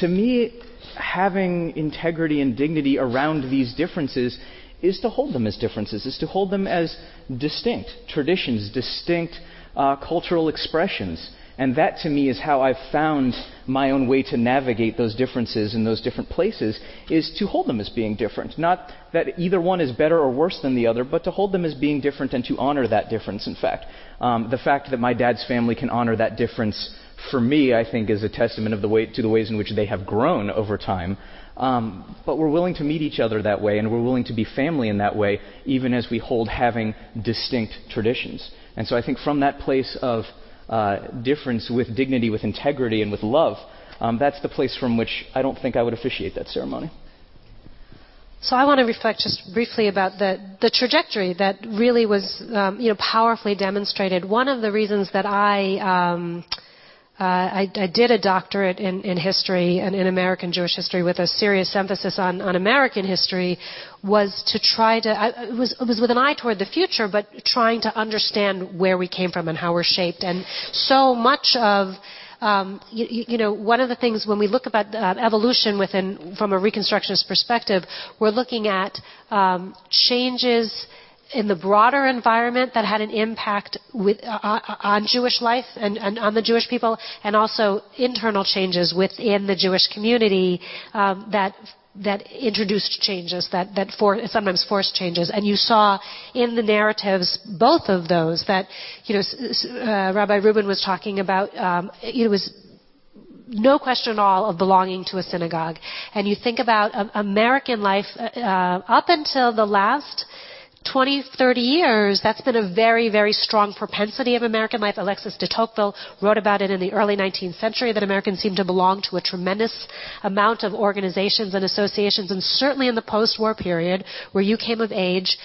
to me, having integrity and dignity around these differences is to hold them as differences, is to hold them as distinct traditions, distinct uh, cultural expressions. And that to me is how I've found my own way to navigate those differences in those different places, is to hold them as being different. Not that either one is better or worse than the other, but to hold them as being different and to honor that difference, in fact. Um, the fact that my dad's family can honor that difference for me, I think, is a testament of the way, to the ways in which they have grown over time. Um, but we're willing to meet each other that way, and we're willing to be family in that way, even as we hold having distinct traditions. And so I think from that place of uh, difference with dignity, with integrity, and with love, um, that's the place from which I don't think I would officiate that ceremony. So I want to reflect just briefly about the, the trajectory that really was, um, you know, powerfully demonstrated. One of the reasons that I um, uh, I, I, did a doctorate in, in history and in American Jewish history with a serious emphasis on, on American history was to try to, I, it, was, it was with an eye toward the future, but trying to understand where we came from and how we're shaped. And so much of um, you, you, know, one of the things when we look about uh, evolution within, from a Reconstructionist perspective, we're looking at um, changes in the broader environment that had an impact with, uh, uh, on Jewish life and, and, on the Jewish people, and also internal changes within the Jewish community um, that that introduced changes, that, that for, sometimes forced changes. And you saw in the narratives both of those that, you know, uh, Rabbi Rubin was talking about, um, it was no question at all of belonging to a synagogue. And you think about um, American life uh, uh up until the last 20, 30 years, that's been a very, very strong propensity of American life. Alexis de Tocqueville wrote about it in the early 19th century that Americans seem to belong to a tremendous amount of organizations and associations, and certainly in the post-war period where you came of age,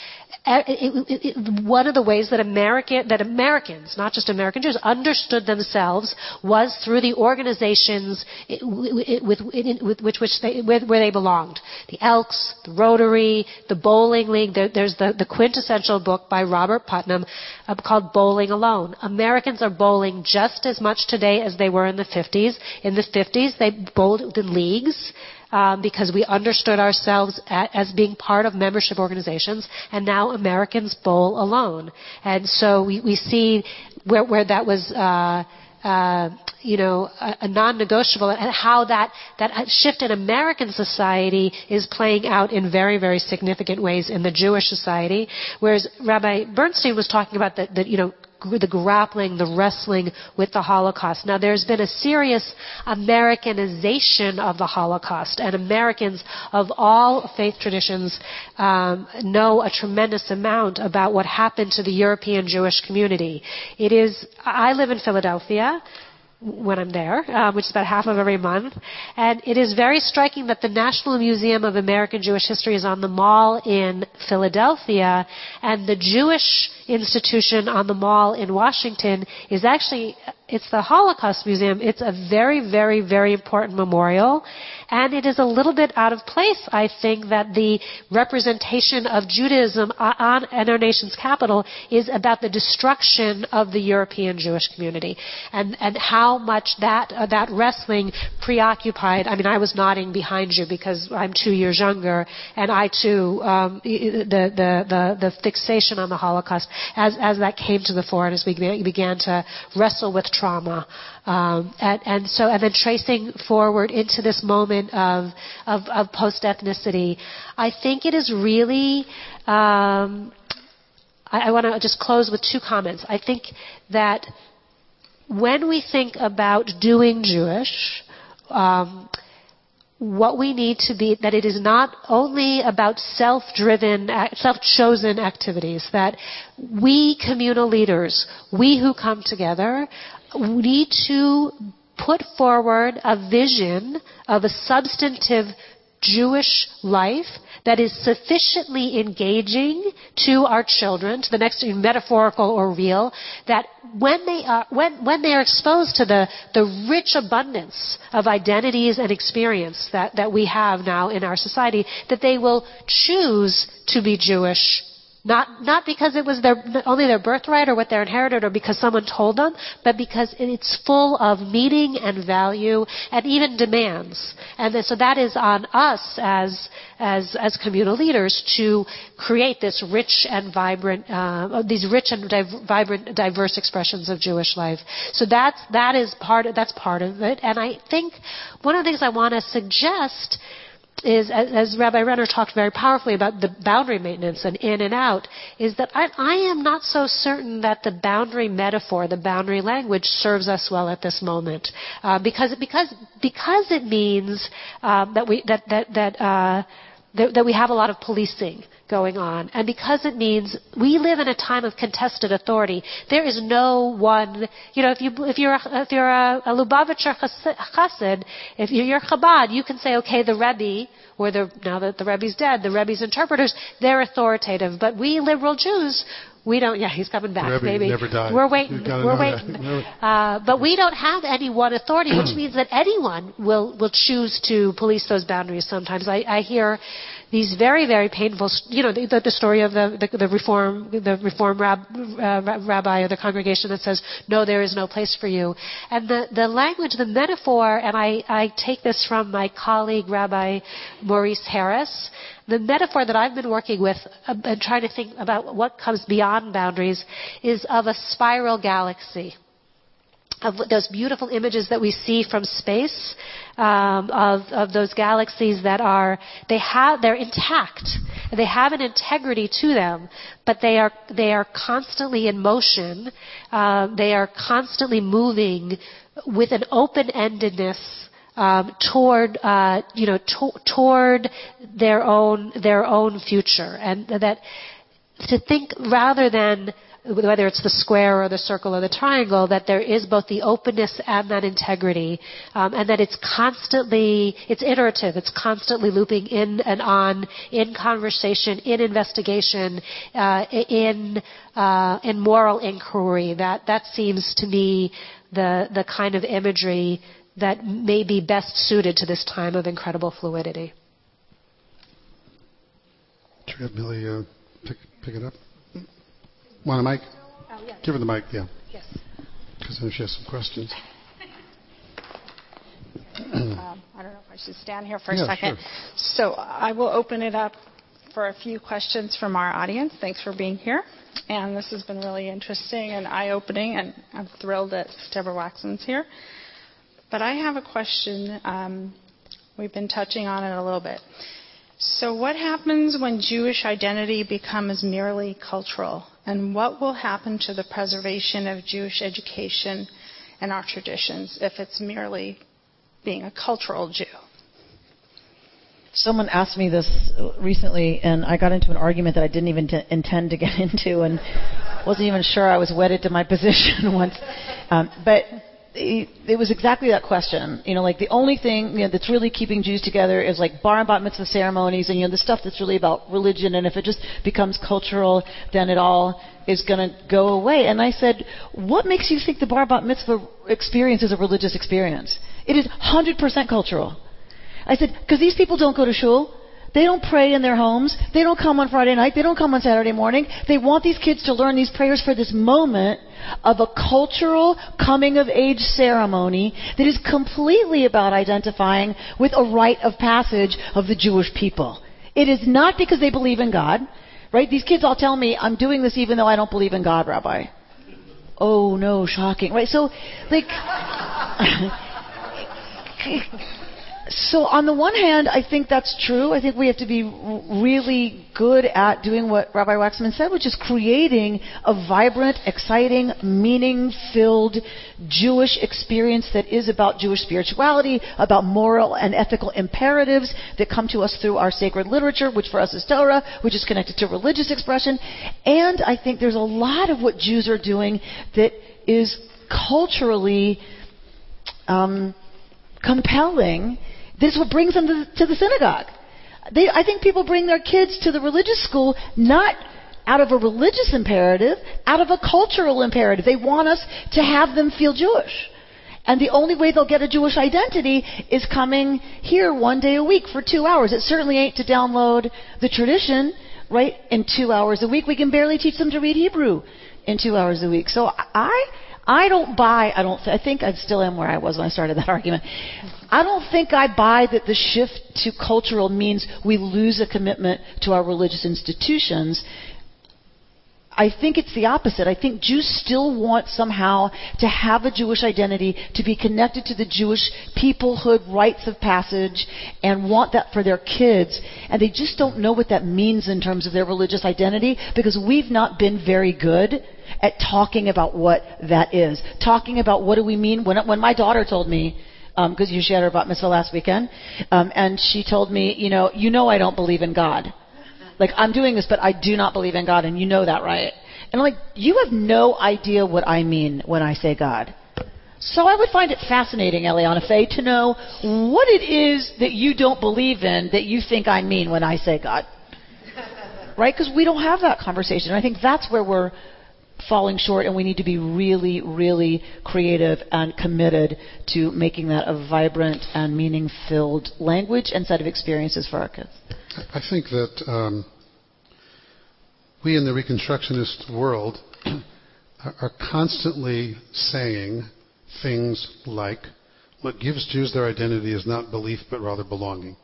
one of the ways that American, that Americans, not just American Jews, understood themselves was through the organizations with, with, with which they, where, where, they belonged. The Elks, the Rotary, the Bowling League. There, there's the, the, quintessential book by Robert Putnam uh, called Bowling Alone. Americans are bowling just as much today as they were in the 50s. In the 50s, they bowled in leagues um, because we understood ourselves as being part of membership organizations, and now Americans bowl alone. And so we, we see where, where that was. Uh, uh, you know, a, a, non-negotiable, and how that that shift in American society is playing out in very, very significant ways in the Jewish society. Whereas Rabbi Bernstein was talking about that, that you know, the grappling, the wrestling with the Holocaust. Now, there's been a serious Americanization of the Holocaust, and Americans of all faith traditions um, know a tremendous amount about what happened to the European Jewish community. It is. I live in Philadelphia when I'm there, um, which is about half of every month. And it is very striking that the National Museum of American Jewish History is on the mall in Philadelphia, and the Jewish institution on the mall in Washington is actually it's the Holocaust Museum. It's a very, very, very important memorial. And it is a little bit out of place, I think, that the representation of Judaism on, in our nation's capital is about the destruction of the European Jewish community. And, and how much that, uh, that wrestling preoccupied, I mean, I was nodding behind you because I'm two years younger, and I too, um, the, the, the, the fixation on the Holocaust, as, as that came to the fore and as we began to wrestle with trauma. Um, and, and, so, and then tracing forward into this moment of, of, of post ethnicity, I think it is really. Um, I, I want to just close with two comments. I think that when we think about doing Jewish, um, what we need to be, that it is not only about self-driven, self-chosen activities, that we communal leaders, we who come together, need to put forward a vision of a substantive Jewish life that is sufficiently engaging to our children, to the next metaphorical or real, that when they are, when, when they are exposed to the, the rich abundance of identities and experience that, that we have now in our society, that they will choose to be Jewish not, not because it was their, only their birthright or what they inherited or because someone told them, but because it's full of meaning and value and even demands. And so that is on us as, as, as communal leaders to create this rich and vibrant, uh, these rich and div- vibrant, diverse expressions of Jewish life. So that's, that is part of, that's part of it. And I think one of the things I want to suggest is, as Rabbi Renner talked very powerfully about the boundary maintenance and in and out, is that I, I, am not so certain that the boundary metaphor, the boundary language, serves us well at this moment, uh, because because because it means um, that we that that that, uh, that that we have a lot of policing going on. And because it means we live in a time of contested authority, there is no one, you know, if, you, if you're, a, if you're a, a Lubavitcher chassid, if you're Chabad, you can say, okay, the Rebbe, or the, now that the Rebbe's dead, the Rebbe's interpreters, they're authoritative. But we liberal Jews, we don't. Yeah, he's coming back. Rebbe maybe never died. we're waiting. We're waiting. Uh, but we don't have any one authority, which means that anyone will will choose to police those boundaries. Sometimes I, I hear these very, very painful, you know, the, the story of the, the, the reform, the reform rab, uh, rabbi or the congregation that says, no, there is no place for you. And the, the language, the metaphor, and I, I take this from my colleague, Rabbi Maurice Harris, the metaphor that I've been working with uh, and trying to think about what comes beyond boundaries is of a spiral galaxy of those beautiful images that we see from space um, of, of those galaxies that are they have they're intact. They have an integrity to them but they are they are constantly in motion um, they are constantly moving with an open-endedness um, toward uh, you know to- toward their own their own future and that to think rather than whether it's the square or the circle or the triangle, that there is both the openness and that integrity, um, and that it's constantly, it's iterative, it's constantly looping in and on, in conversation, in investigation, uh, in, uh, in moral inquiry. That, that seems to me the, the kind of imagery that may be best suited to this time of incredible fluidity. Should Millie uh, pick, pick it up? Want a mic? Oh, yes. Give her the mic, yeah. Yes. Because then she has some questions. um, I don't know if I should stand here for a yeah, second. Sure. So I will open it up for a few questions from our audience. Thanks for being here. And this has been really interesting and eye opening, and I'm thrilled that Deborah Waxman's here. But I have a question. Um, we've been touching on it a little bit. So, what happens when Jewish identity becomes merely cultural? And what will happen to the preservation of Jewish education and our traditions if it's merely being a cultural Jew? Someone asked me this recently, and I got into an argument that I didn't even t- intend to get into, and wasn't even sure I was wedded to my position once. Um, but it was exactly that question. You know, like the only thing you know, that's really keeping Jews together is like bar and bat mitzvah ceremonies and you know the stuff that's really about religion. And if it just becomes cultural, then it all is going to go away. And I said, what makes you think the bar and bat mitzvah experience is a religious experience? It is 100% cultural. I said, because these people don't go to shul. They don't pray in their homes. They don't come on Friday night. They don't come on Saturday morning. They want these kids to learn these prayers for this moment of a cultural coming of age ceremony that is completely about identifying with a rite of passage of the Jewish people. It is not because they believe in God, right? These kids all tell me, I'm doing this even though I don't believe in God, Rabbi. Oh no, shocking, right? So, like, so on the one hand, I think that's true. I think we have to be really good at doing what Rabbi Waxman said, which is creating a vibrant, exciting, meaning-filled Jewish experience that is about Jewish spirituality, about moral and ethical imperatives that come to us through our sacred literature, which for us is Torah, which is connected to religious expression. And I think there's a lot of what Jews are doing that is culturally um, compelling this is what brings them to the, to the synagogue. They, I think people bring their kids to the religious school not out of a religious imperative, out of a cultural imperative. They want us to have them feel Jewish. And the only way they'll get a Jewish identity is coming here one day a week for two hours. It certainly ain't to download the tradition, right, in two hours a week. We can barely teach them to read Hebrew in two hours a week. So I, I don't buy, I don't, I think I still am where I was when I started that argument. I don't think I buy that the shift to cultural means we lose a commitment to our religious institutions. I think it's the opposite. I think Jews still want somehow to have a Jewish identity, to be connected to the Jewish peoplehood rites of passage, and want that for their kids. And they just don't know what that means in terms of their religious identity because we've not been very good at talking about what that is. Talking about what do we mean. When, when my daughter told me, because um, you shared her bat mitzvah last weekend, um, and she told me, you know, you know I don't believe in God. Like I'm doing this, but I do not believe in God, and you know that, right? And I'm like, you have no idea what I mean when I say God. So I would find it fascinating, Eliana Faye, to know what it is that you don't believe in that you think I mean when I say God. right? Because we don't have that conversation. And I think that's where we're falling short, and we need to be really, really creative and committed to making that a vibrant and meaning filled language and set of experiences for our kids. I think that um, we in the Reconstructionist world are constantly saying things like, what gives Jews their identity is not belief but rather belonging.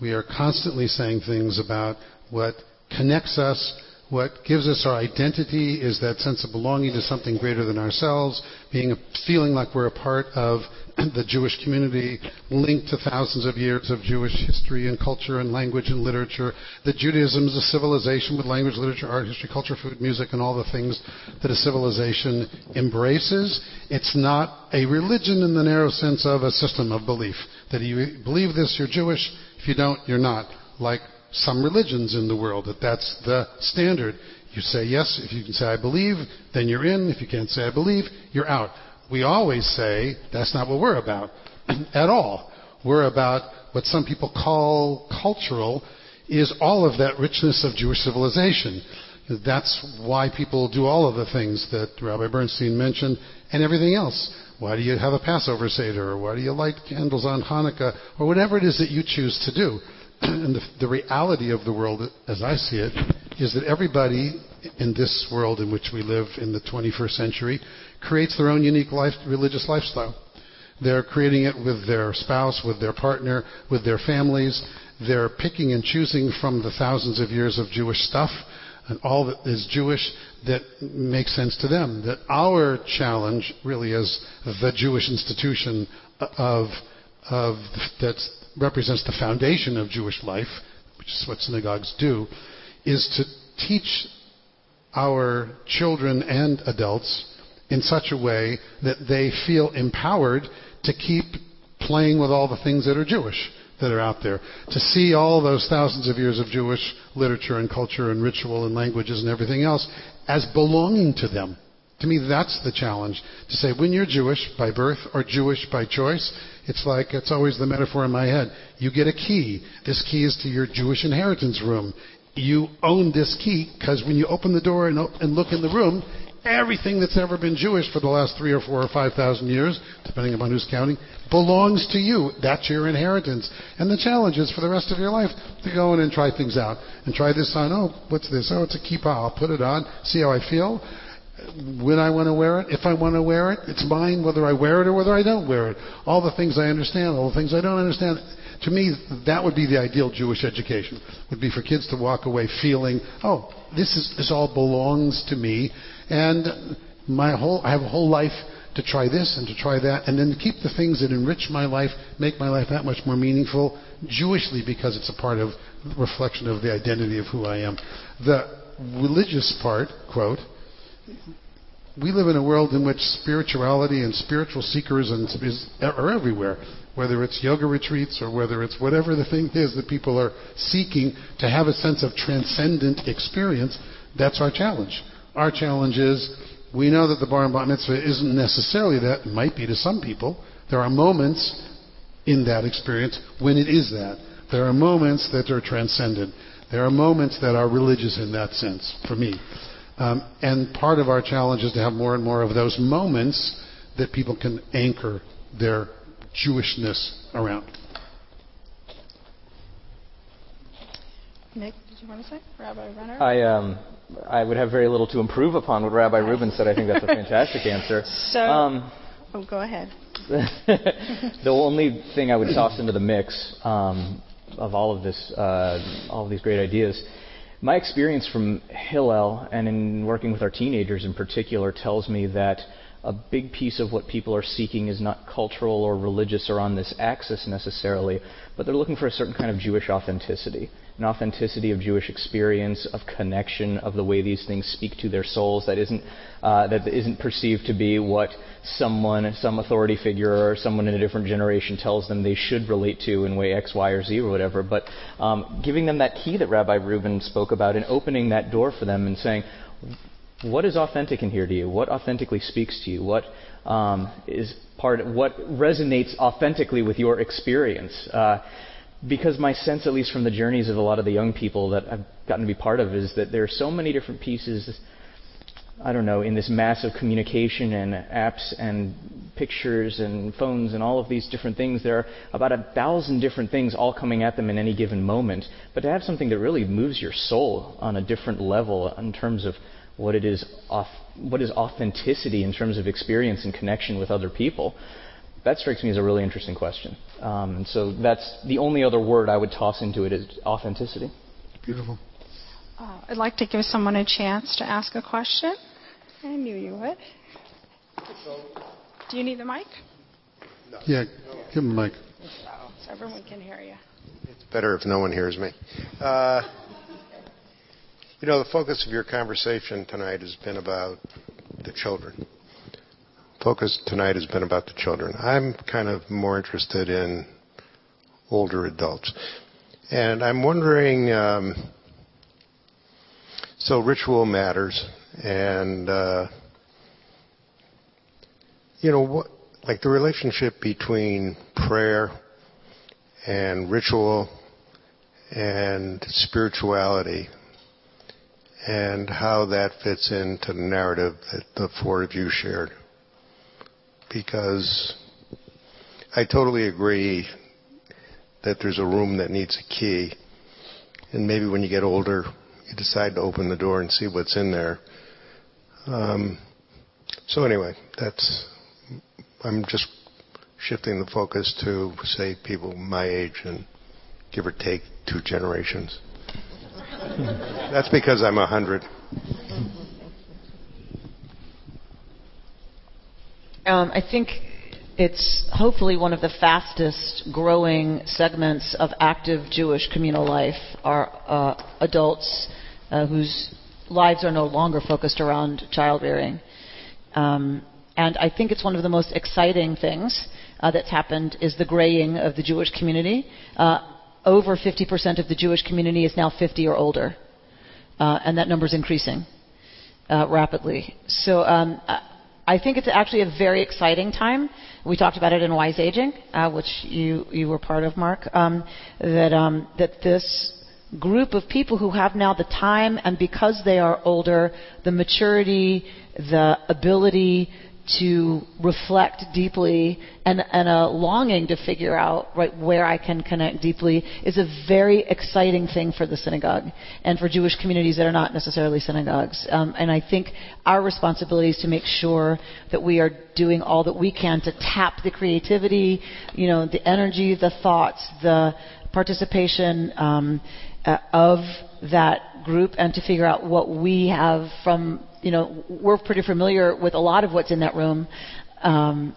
We are constantly saying things about what connects us what gives us our identity is that sense of belonging to something greater than ourselves, being feeling like we're a part of the Jewish community, linked to thousands of years of Jewish history and culture and language and literature. That Judaism is a civilization with language, literature, art, history, culture, food, music, and all the things that a civilization embraces. It's not a religion in the narrow sense of a system of belief. That you believe this, you're Jewish. If you don't, you're not. Like some religions in the world that that's the standard. You say yes, if you can say I believe, then you're in. If you can't say I believe, you're out. We always say that's not what we're about at all. We're about what some people call cultural is all of that richness of Jewish civilization. That's why people do all of the things that Rabbi Bernstein mentioned and everything else. Why do you have a Passover Seder? Or why do you light candles on Hanukkah? Or whatever it is that you choose to do. and the, the reality of the world, as I see it, is that everybody in this world in which we live in the 21st century creates their own unique life, religious lifestyle. They're creating it with their spouse, with their partner, with their families. They're picking and choosing from the thousands of years of Jewish stuff and all that is Jewish that makes sense to them. That our challenge, really, as the Jewish institution of, of that's represents the foundation of Jewish life, which is what synagogues do, is to teach our children and adults in such a way that they feel empowered to keep playing with all the things that are Jewish that are out there. To see all those thousands of years of Jewish literature and culture and ritual and languages and everything else as belonging to them. To me, that's the challenge. To say, when you're Jewish by birth or Jewish by choice, it's like, it's always the metaphor in my head. You get a key. This key is to your Jewish inheritance room. You own this key because when you open the door and, and look in the room, everything that's ever been Jewish for the last three or four or five thousand years, depending upon who's counting, belongs to you. That's your inheritance. And the challenge is for the rest of your life to go in and try things out. And try this on. Oh, what's this? Oh, it's a kippah. I'll put it on, see how I feel when I want to wear it, if I want to wear it, it's mine whether I wear it or whether I don't wear it. All the things I understand, all the things I don't understand. To me, that would be the ideal Jewish education. Would be for kids to walk away feeling, oh, this is this all belongs to me, and my whole I have a whole life to try this and to try that, and then keep the things that enrich my life, make my life that much more meaningful, Jewishly because it's a part of reflection of the identity of who I am. The religious part, quote, we live in a world in which spirituality and spiritual seekers and is, are everywhere. Whether it's yoga retreats or whether it's whatever the thing is that people are seeking to have a sense of transcendent experience, that's our challenge. Our challenge is we know that the bar and bat mitzvah isn't necessarily that. It might be to some people. There are moments in that experience when it is that. There are moments that are transcendent. There are moments that are religious in that sense, for me. Um, and part of our challenge is to have more and more of those moments that people can anchor their Jewishness around. Nick, did you want to say? Rabbi Renner? I, um, I would have very little to improve upon what Rabbi Rubin said. I think that's a fantastic answer. So, um, oh, go ahead. the only thing I would toss into the mix um, of all of this, uh, all of these great ideas, my experience from Hillel and in working with our teenagers in particular tells me that a big piece of what people are seeking is not cultural or religious or on this axis necessarily, but they're looking for a certain kind of Jewish authenticity an authenticity of Jewish experience, of connection, of the way these things speak to their souls that isn't, uh, that isn't perceived to be what someone, some authority figure or someone in a different generation tells them they should relate to in way X, Y, or Z or whatever, but um, giving them that key that Rabbi Rubin spoke about and opening that door for them and saying, what is authentic in here to you? What authentically speaks to you? What um, is part? What resonates authentically with your experience? Uh, because my sense, at least from the journeys of a lot of the young people that I've gotten to be part of, is that there are so many different pieces. I don't know, in this massive communication and apps and pictures and phones and all of these different things, there are about a thousand different things all coming at them in any given moment. But to have something that really moves your soul on a different level in terms of what it is, what is authenticity in terms of experience and connection with other people, that strikes me as a really interesting question. Um, and so that's the only other word I would toss into it is authenticity. Beautiful. Uh, I'd like to give someone a chance to ask a question. I knew you would. Do you need the mic? No. Yeah, give him the mic. so everyone can hear you. It's better if no one hears me. Uh, you know, the focus of your conversation tonight has been about the children focus tonight has been about the children. I'm kind of more interested in older adults. And I'm wondering um, so ritual matters, and, uh, you know, what, like the relationship between prayer and ritual and spirituality and how that fits into the narrative that the four of you shared because I totally agree that there's a room that needs a key. And maybe when you get older, you decide to open the door and see what's in there. Um, so anyway, that's, I'm just shifting the focus to, say, people my age and give or take two generations. That's because I'm a hundred. Um, I think it's hopefully one of the fastest growing segments of active Jewish communal life are uh, adults uh, whose lives are no longer focused around childbearing. Um, and I think it's one of the most exciting things uh, that's happened is the graying of the Jewish community. Uh, over 50% of the Jewish community is now 50 or older, uh, and that number is increasing uh, rapidly. So um, I think it's actually a very exciting time. We talked about it in Wise Aging, uh, which you, you were part of, Mark, um, that, um, that this group of people who have now the time and because they are older, the maturity, the ability to reflect deeply and, and, a longing to figure out right where I can connect deeply is a very exciting thing for the synagogue and for Jewish communities that are not necessarily synagogues. Um, and I think our responsibility is to make sure that we are doing all that we can to tap the creativity, you know, the energy, the thoughts, the participation um, uh, of that group, and to figure out what we have from you know, we're pretty familiar with a lot of what's in that room. um,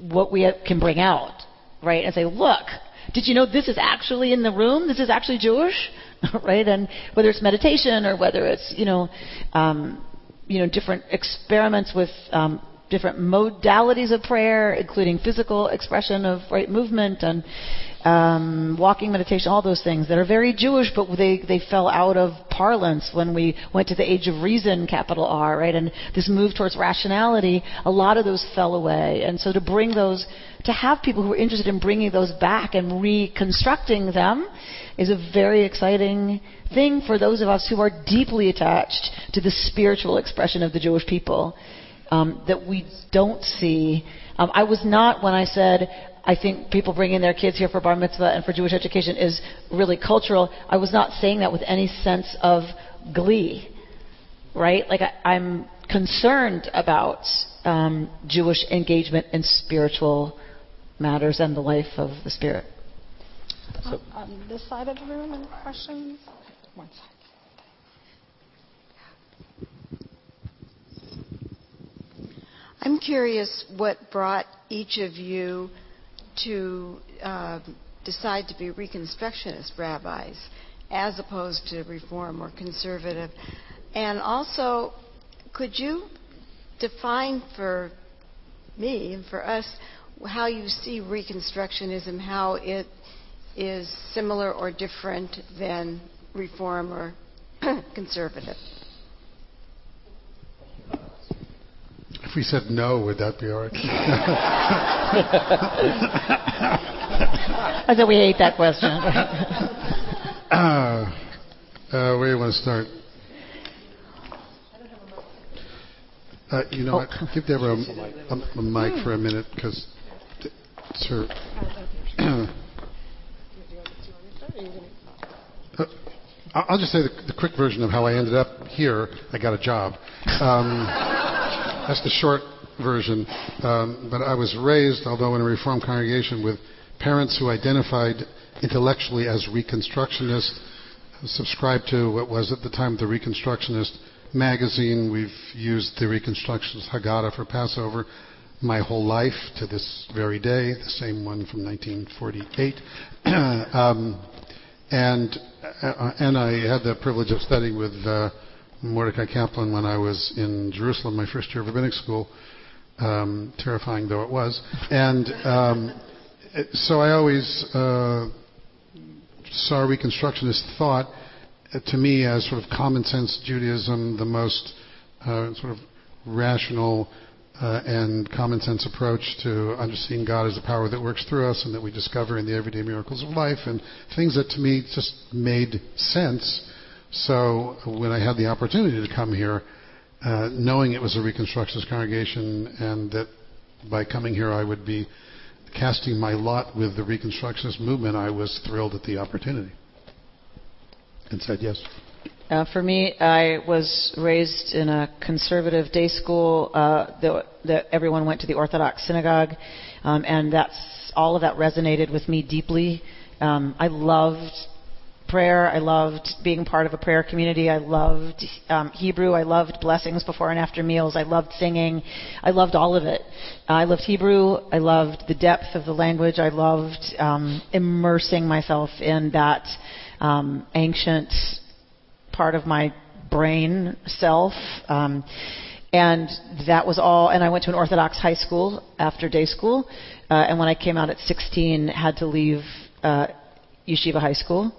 what we can bring out, right? And say, look, did you know this is actually in the room? This is actually Jewish, right? And whether it's meditation or whether it's you know, um, you know, different experiments with um, different modalities of prayer, including physical expression of right movement and um, walking meditation, all those things that are very Jewish, but they, they fell out of parlance when we went to the age of reason, capital R, right? And this move towards rationality, a lot of those fell away. And so to bring those, to have people who are interested in bringing those back and reconstructing them is a very exciting thing for those of us who are deeply attached to the spiritual expression of the Jewish people um, that we don't see. Um, I was not when I said I think people bringing their kids here for bar mitzvah and for Jewish education is really cultural. I was not saying that with any sense of glee, right? Like I, am concerned about um, Jewish engagement in spiritual matters and the life of the spirit. So, on this side of the room, any questions? One side. I'm curious what brought each of you to uh, decide to be Reconstructionist rabbis as opposed to Reform or conservative? And also, could you define for me and for us how you see Reconstructionism, how it is similar or different than Reform or conservative? If we said no, would that be all right? I said we hate that question. uh, uh, where do you want to start? Uh, you know oh. what? Give Deborah a, a, a mic for a minute because it's her. Uh, I'll just say the, the, quick version of how I ended up here. I got a job. Um, that's the short version. Um, but I was raised, although in a Reformed congregation, with parents who identified intellectually as Reconstructionist, subscribed to what was at the time the Reconstructionist magazine. We've used the Reconstructionist Haggadah for Passover my whole life to this very day, the same one from 1948. um, and, uh, and I had the privilege of studying with uh, Mordecai Kaplan when I was in Jerusalem, my first year of rabbinic school, um, terrifying though it was. And um, so I always uh, saw Reconstructionist thought uh, to me as sort of common sense Judaism, the most uh, sort of rational uh, and common sense approach to understanding God as a power that works through us and that we discover in the everyday miracles of life, and things that to me just made sense so when I had the opportunity to come here, uh, knowing it was a Reconstructionist congregation and that by coming here I would be casting my lot with the Reconstructionist movement, I was thrilled at the opportunity and said yes. Uh, for me, I was raised in a conservative day school uh, that, everyone went to the Orthodox synagogue, um, and that's all of that resonated with me deeply. Um, I loved prayer. I loved being part of a prayer community. I loved um, Hebrew. I loved blessings before and after meals. I loved singing. I loved all of it. I loved Hebrew. I loved the depth of the language. I loved um, immersing myself in that um, ancient part of my brain self. Um, and that was all. And I went to an Orthodox high school after day school. Uh, and when I came out at 16, had to leave uh, yeshiva high school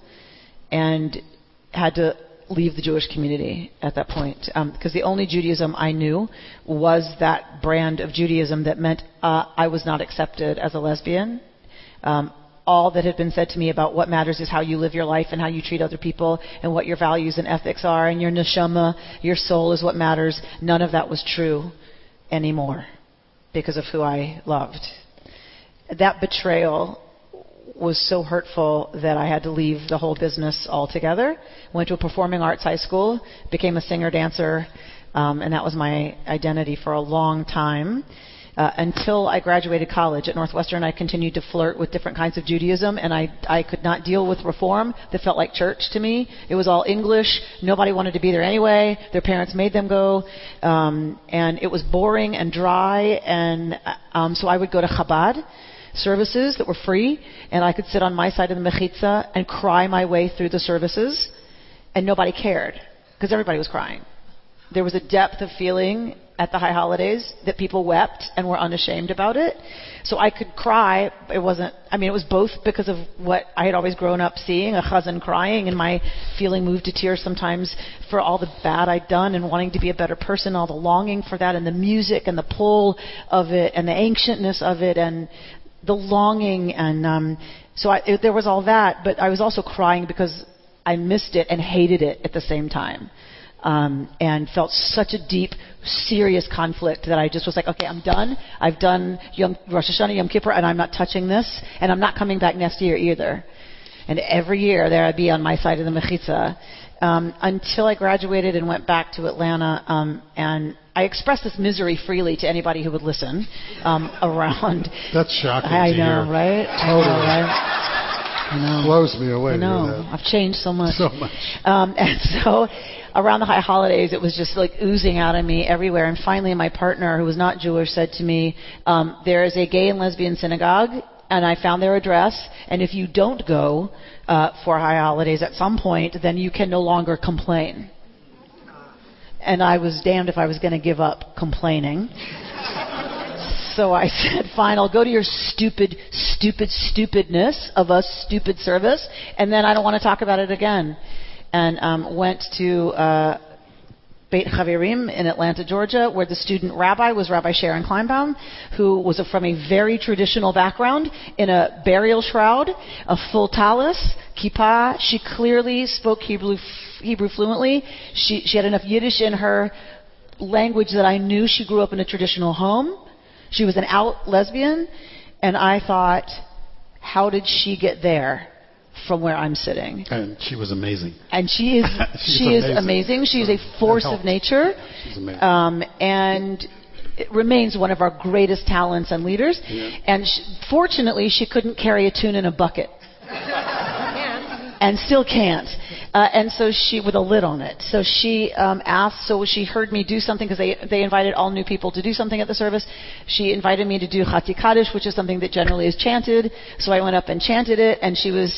and had to leave the Jewish community at that point because um, the only Judaism I knew was that brand of Judaism that meant uh, I was not accepted as a lesbian. Um, all that had been said to me about what matters is how you live your life and how you treat other people and what your values and ethics are and your neshama, your soul is what matters. None of that was true anymore because of who I loved. That betrayal was so hurtful that I had to leave the whole business altogether. Went to a performing arts high school, became a singer dancer, um, and that was my identity for a long time. Uh, until I graduated college at Northwestern, I continued to flirt with different kinds of Judaism, and I, I could not deal with reform that felt like church to me. It was all English. Nobody wanted to be there anyway. Their parents made them go, um, and it was boring and dry. And um, so I would go to Chabad services that were free, and I could sit on my side of the mechitza and cry my way through the services, and nobody cared because everybody was crying. There was a depth of feeling at the high holidays that people wept and were unashamed about it. So I could cry. It wasn't, I mean, it was both because of what I had always grown up seeing, a chazan crying and my feeling moved to tears sometimes for all the bad I'd done and wanting to be a better person, all the longing for that and the music and the pull of it and the ancientness of it and the longing and, um, so I, it, there was all that, but I was also crying because I missed it and hated it at the same time um, and felt such a deep, serious conflict that I just was like, okay, I'm done. I've done Yom, Rosh Hashanah, Yom Kippur, and I'm not touching this, and I'm not coming back next year either. And every year there I'd be on my side of the mechitza um, until I graduated and went back to Atlanta. Um, and I express this misery freely to anybody who would listen um, around. That's shocking. I to know, hear. right? Totally. I know, right? I know. Blows me away. I know. to hear that. I've changed so much. So much. Um, and so around the high holidays, it was just like oozing out of me everywhere. And finally, my partner, who was not Jewish, said to me, um, "There is a gay and lesbian synagogue." And I found their address, and if you don't go uh, for high holidays at some point, then you can no longer complain. And I was damned if I was going to give up complaining. So I said, fine, I'll go to your stupid, stupid, stupidness of a stupid service, and then I don't want to talk about it again. And um, went to uh, Beit Chaverim in Atlanta, Georgia, where the student rabbi was Rabbi Sharon Kleinbaum, who was from a very traditional background in a burial shroud, a full tallis, kippah. She clearly spoke Hebrew, Hebrew fluently. She, she had enough Yiddish in her language that I knew she grew up in a traditional home. She was an out lesbian, and I thought, how did she get there from where I'm sitting? And she was amazing. And she is She's she is amazing. amazing. She is a force of nature, She's amazing. um, and it remains one of our greatest talents and leaders. And sh fortunately, she couldn't carry a tune in a bucket, and still can't. Uh, and so she, with a lid on it. So she um, asked. So she heard me do something because they they invited all new people to do something at the service. She invited me to do Chatzi Kaddish, which is something that generally is chanted. So I went up and chanted it, and she was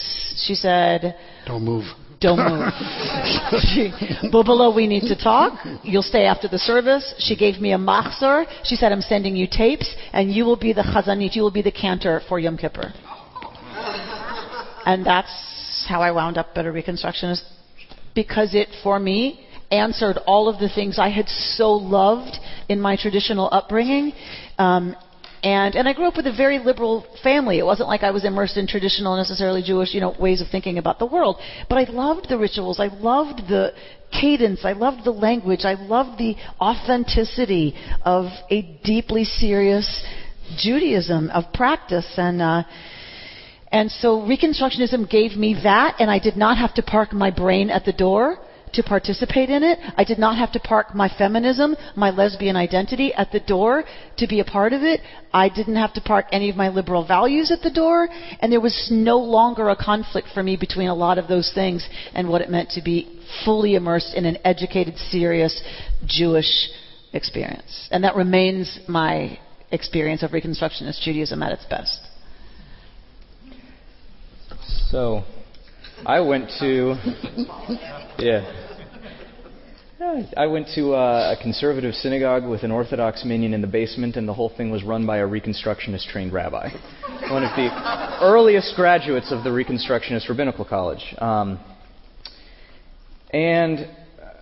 she said. Don't move. Don't move. she, Bubala, we need to talk. You'll stay after the service. She gave me a machzor. She said, I'm sending you tapes, and you will be the chazanit, you will be the cantor for Yom Kippur. And that's how I wound up at a Reconstructionist, because it, for me, answered all of the things I had so loved in my traditional upbringing. Um, and and I grew up with a very liberal family. It wasn't like I was immersed in traditional, necessarily Jewish, you know, ways of thinking about the world. But I loved the rituals. I loved the cadence. I loved the language. I loved the authenticity of a deeply serious Judaism of practice and. Uh, and so Reconstructionism gave me that, and I did not have to park my brain at the door to participate in it. I did not have to park my feminism, my lesbian identity at the door to be a part of it. I didn't have to park any of my liberal values at the door, and there was no longer a conflict for me between a lot of those things and what it meant to be fully immersed in an educated, serious Jewish experience. And that remains my experience of Reconstructionist Judaism at its best. So, I went to, yeah. I went to uh, a conservative synagogue with an Orthodox minyan in the basement, and the whole thing was run by a Reconstructionist trained rabbi. One of the earliest graduates of the Reconstructionist Rabbinical College. Um, and uh,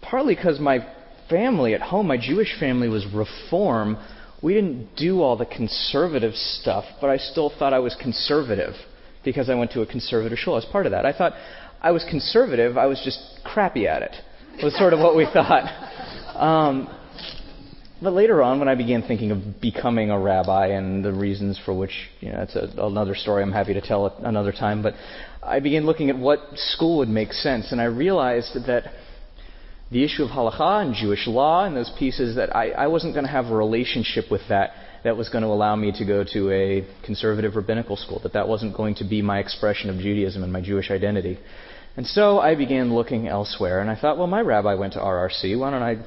partly because my family at home, my Jewish family, was reform, we didn't do all the conservative stuff, but I still thought I was conservative because I went to a conservative shul. I was part of that. I thought I was conservative, I was just crappy at it, was sort of what we thought. Um, but later on, when I began thinking of becoming a rabbi and the reasons for which, you know, that's a, another story I'm happy to tell at another time, but I began looking at what school would make sense, and I realized that the issue of halacha and Jewish law and those pieces that I, I wasn't going to have a relationship with that that was going to allow me to go to a conservative rabbinical school, that that wasn't going to be my expression of Judaism and my Jewish identity. And so I began looking elsewhere, and I thought, well, my rabbi went to RRC. Why don't I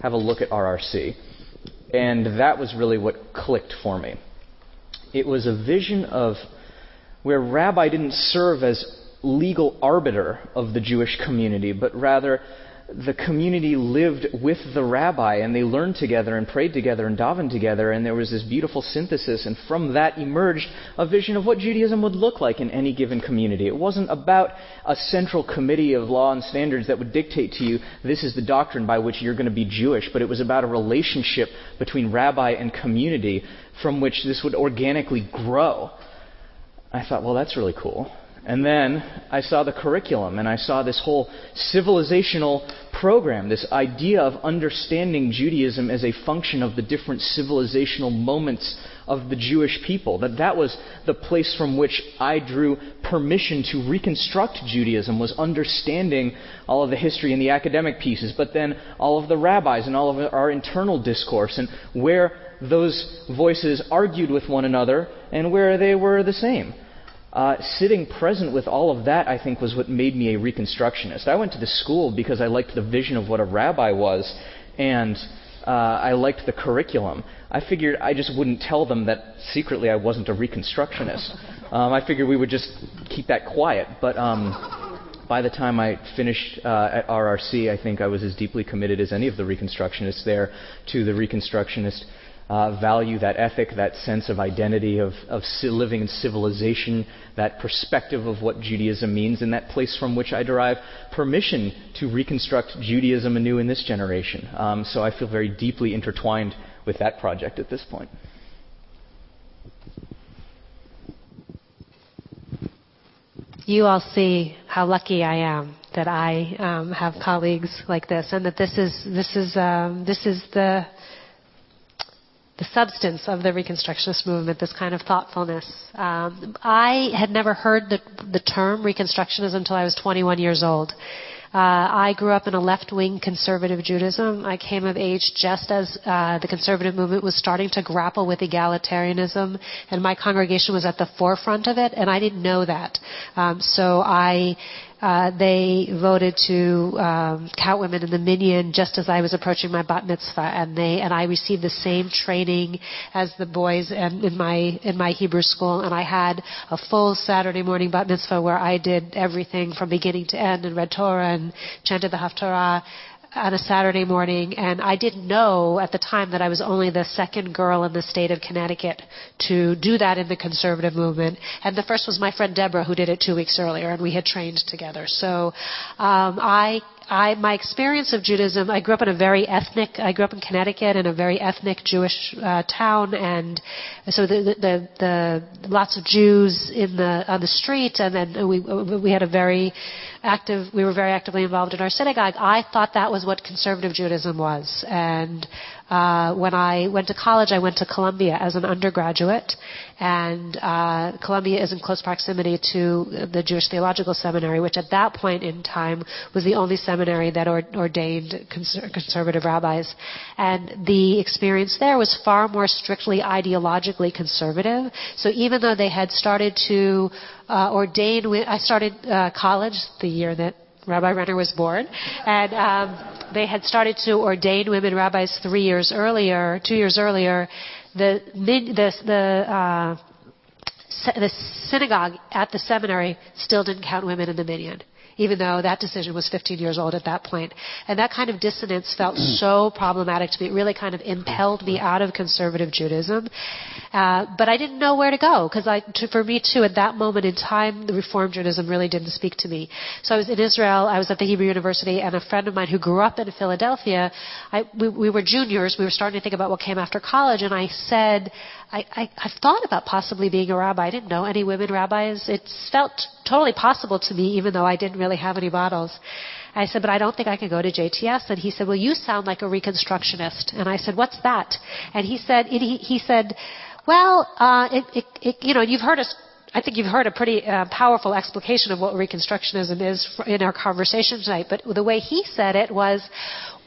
have a look at RRC? And that was really what clicked for me. It was a vision of where rabbi didn't serve as legal arbiter of the Jewish community, but rather the community lived with the rabbi and they learned together and prayed together and davened together and there was this beautiful synthesis and from that emerged a vision of what Judaism would look like in any given community. It wasn't about a central committee of law and standards that would dictate to you this is the doctrine by which you're going to be Jewish, but it was about a relationship between rabbi and community from which this would organically grow. I thought, well, that's really cool. And then I saw the curriculum and I saw this whole civilizational program, this idea of understanding Judaism as a function of the different civilizational moments of the Jewish people. That that was the place from which I drew permission to reconstruct Judaism was understanding all of the history and the academic pieces, but then all of the rabbis and all of our internal discourse and where those voices argued with one another and where they were the same. Uh, sitting present with all of that, I think, was what made me a Reconstructionist. I went to the school because I liked the vision of what a rabbi was, and uh, I liked the curriculum. I figured I just wouldn't tell them that secretly I wasn't a Reconstructionist. Um, I figured we would just keep that quiet. But um, by the time I finished uh, at RRC, I think I was as deeply committed as any of the Reconstructionists there to the Reconstructionist uh, value, that ethic, that sense of identity, of, of living in civilization, that perspective of what Judaism means, and that place from which I derive permission to reconstruct Judaism anew in this generation. Um, so I feel very deeply intertwined with that project at this point. You all see how lucky I am that I um, have colleagues like this, and that this is this is um, this is the the substance of the Reconstructionist movement, this kind of thoughtfulness. Um, I had never heard the, the term Reconstructionism until I was 21 years old. Uh, I grew up in a left-wing conservative Judaism. I came of age just as uh, the conservative movement was starting to grapple with egalitarianism, and my congregation was at the forefront of it, and I didn't know that. Um, so I uh, they voted to um, count women in the minyan just as I was approaching my bat mitzvah, and they and I received the same training as the boys and in my in my Hebrew school, and I had a full Saturday morning bat mitzvah where I did everything from beginning to end and read Torah and chanted the Haftarah on a Saturday morning, and I didn't know at the time that I was only the second girl in the state of Connecticut to do that in the conservative movement. And the first was my friend Deborah, who did it two weeks earlier, and we had trained together. So um, I I, my experience of Judaism, I grew up in a very ethnic, I grew up in Connecticut in a very ethnic Jewish uh, town, and so the, the, the, lots of Jews in the, on the street, and then we, we had a very active, we were very actively involved in our synagogue. I thought that was what conservative Judaism was. And uh, when I went to college, I went to Columbia as an undergraduate, and uh, Columbia is in close proximity to the Jewish Theological Seminary, which at that point in time was the only seminary that or- ordained cons- conservative rabbis. And the experience there was far more strictly ideologically conservative. So even though they had started to uh, ordain, I started uh, college the year that Rabbi Renner was born, and um, they had started to ordain women rabbis three years earlier, two years earlier. The the the, uh, the synagogue at the seminary still didn't count women in the minyan even though that decision was 15 years old at that point. And that kind of dissonance felt so problematic to me. It really kind of impelled me out of conservative Judaism. Uh, but I didn't know where to go because for me too, at that moment in time, the Reform Judaism really didn't speak to me. So I was in Israel. I was at the Hebrew University, and a friend of mine who grew up in Philadelphia, I, we, we were juniors. We were starting to think about what came after college, and I said, I, I, I've thought about possibly being a rabbi. I didn't know any women rabbis. It felt totally possible to me, even though I didn't really have any bottles. I said, but I don't think I can go to JTS. And he said, well, you sound like a Reconstructionist. And I said, what's that? And he said, he, he said, well, uh, it, it, it, you know, you've heard us I think you've heard a pretty uh, powerful explication of what Reconstructionism is in our conversation tonight, but the way he said it was,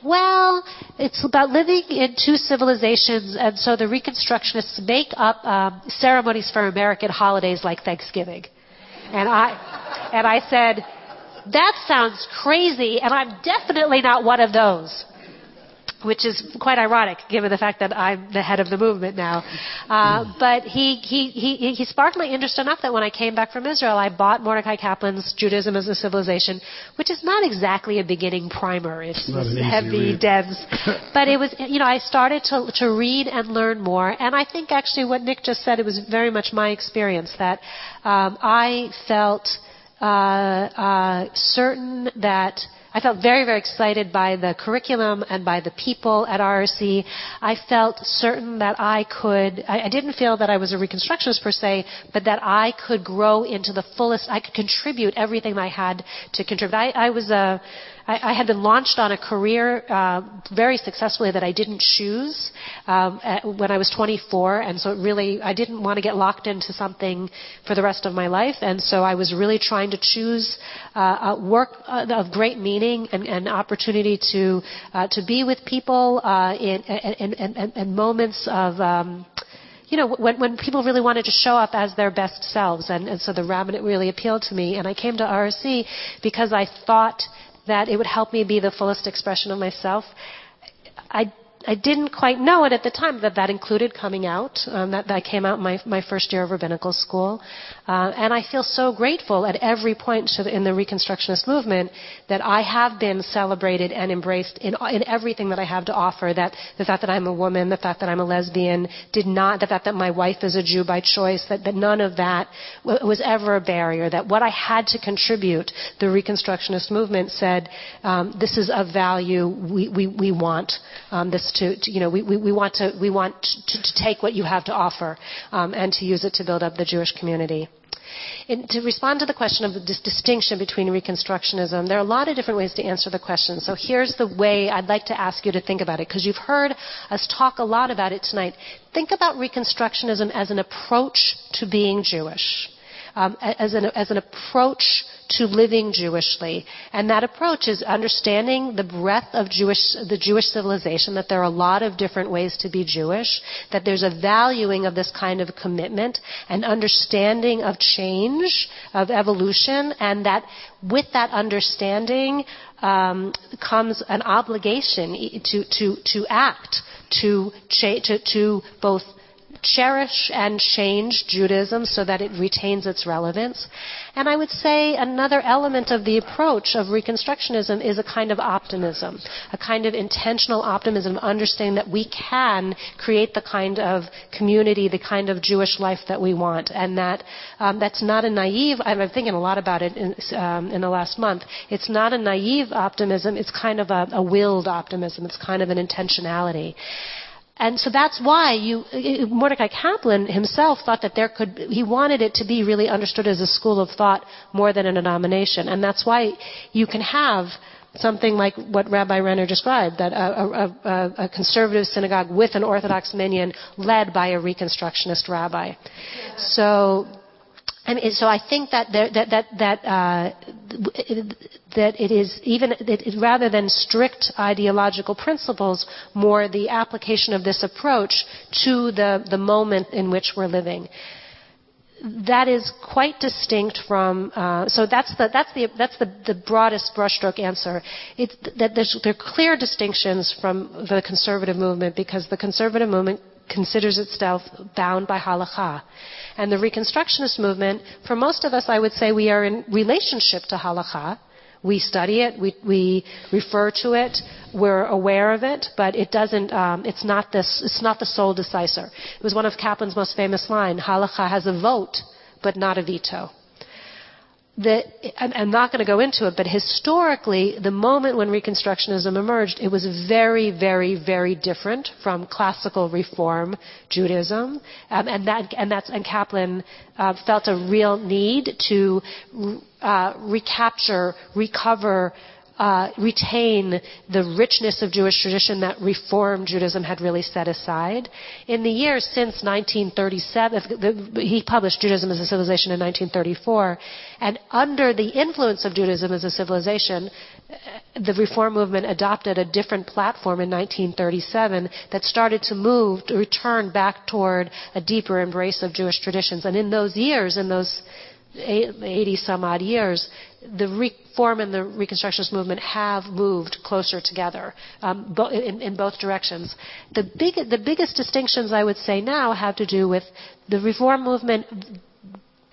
well, it's about living in two civilizations, and so the Reconstructionists make up um, ceremonies for American holidays like Thanksgiving. And I, and I said, that sounds crazy, and I'm definitely not one of those which is quite ironic given the fact that I'm the head of the movement now. Uh, but he, he, he, he sparked my interest enough that when I came back from Israel, I bought Mordecai Kaplan's Judaism as a Civilization, which is not exactly a beginning primer. It's, it's heavy, read. dense. but it was, you know, I started to, to read and learn more. And I think actually what Nick just said, it was very much my experience that um, I felt uh, uh, certain that I felt very, very excited by the curriculum and by the people at RRC. I felt certain that I could, I, I didn't feel that I was a Reconstructionist per se, but that I could grow into the fullest, I could contribute everything I had to contribute. I, I was a, I, I had been launched on a career uh, very successfully that I didn't choose um, at, when I was 24, and so it really I didn't want to get locked into something for the rest of my life, and so I was really trying to choose uh, work uh, of great meaning and, and opportunity to uh, to be with people uh, in, in, in, in, moments of. Um, you know, when, when people really wanted to show up as their best selves. And, and so the rabbinate really appealed to me. And I came to RRC because I thought that it would help me be the fullest expression of myself. I I didn't quite know it at the time that that included coming out. Um, that, that came out my, my first year of rabbinical school. Uh, and I feel so grateful at every point in the Reconstructionist movement that I have been celebrated and embraced in, in everything that I have to offer. That the fact that I'm a woman, the fact that I'm a lesbian, did not, the fact that my wife is a Jew by choice, that, that none of that was ever a barrier. That what I had to contribute, the Reconstructionist movement said, um, this is of value. We, we, we want um, this to, to, you know, we, we, we want to, we want to, to take what you have to offer um, and to use it to build up the Jewish community. And to respond to the question of this distinction between Reconstructionism, there are a lot of different ways to answer the question. So here's the way I'd like to ask you to think about it, because you've heard us talk a lot about it tonight. Think about Reconstructionism as an approach to being Jewish, um, as, an, as an approach to living Jewishly. And that approach is understanding the breadth of Jewish, the Jewish civilization, that there are a lot of different ways to be Jewish, that there's a valuing of this kind of commitment, and understanding of change, of evolution, and that with that understanding um, comes an obligation to, to, to act, to, cha- to, to both cherish and change Judaism so that it retains its relevance. And I would say another element of the approach of Reconstructionism is a kind of optimism, a kind of intentional optimism, understanding that we can create the kind of community, the kind of Jewish life that we want, and that um, that's not a naive. I'm thinking a lot about it in, um, in the last month. It's not a naive optimism. It's kind of a, a willed optimism. It's kind of an intentionality. And so that's why you, Mordecai Kaplan himself thought that there could, he wanted it to be really understood as a school of thought more than a denomination. And that's why you can have something like what Rabbi Renner described, that a, a, a, a conservative synagogue with an Orthodox minyan led by a Reconstructionist rabbi. So I mean, so I think that there, that that that uh, that it is even it, rather than strict ideological principles, more the application of this approach to the the moment in which we're living. That is quite distinct from. Uh, so that's the that's the that's the, the broadest brushstroke answer. That there's, there are clear distinctions from the conservative movement because the conservative movement considers itself bound by halakha. And the Reconstructionist movement, for most of us, I would say we are in relationship to halakha. We study it, we, we refer to it, we're aware of it, but it doesn't, um, it's, not this, it's not the sole decisor. It was one of Kaplan's most famous lines, halakha has a vote, but not a veto that I'm not going to go into it, but historically, the moment when Reconstructionism emerged, it was very, very, very different from classical Reform Judaism, um, and that and that's and Kaplan uh, felt a real need to uh, recapture, recover uh, retain the richness of Jewish tradition that Reform Judaism had really set aside. In the years since 1937, he published Judaism as a Civilization in 1934, and under the influence of Judaism as a civilization, uh, the Reform movement adopted a different platform in 1937 that started to move, to return back toward a deeper embrace of Jewish traditions. And in those years, in those 80 some odd years, the reform and the Reconstructionist movement have moved closer together um, bo- in, in, both directions. The, big, the biggest distinctions I would say now have to do with the reform movement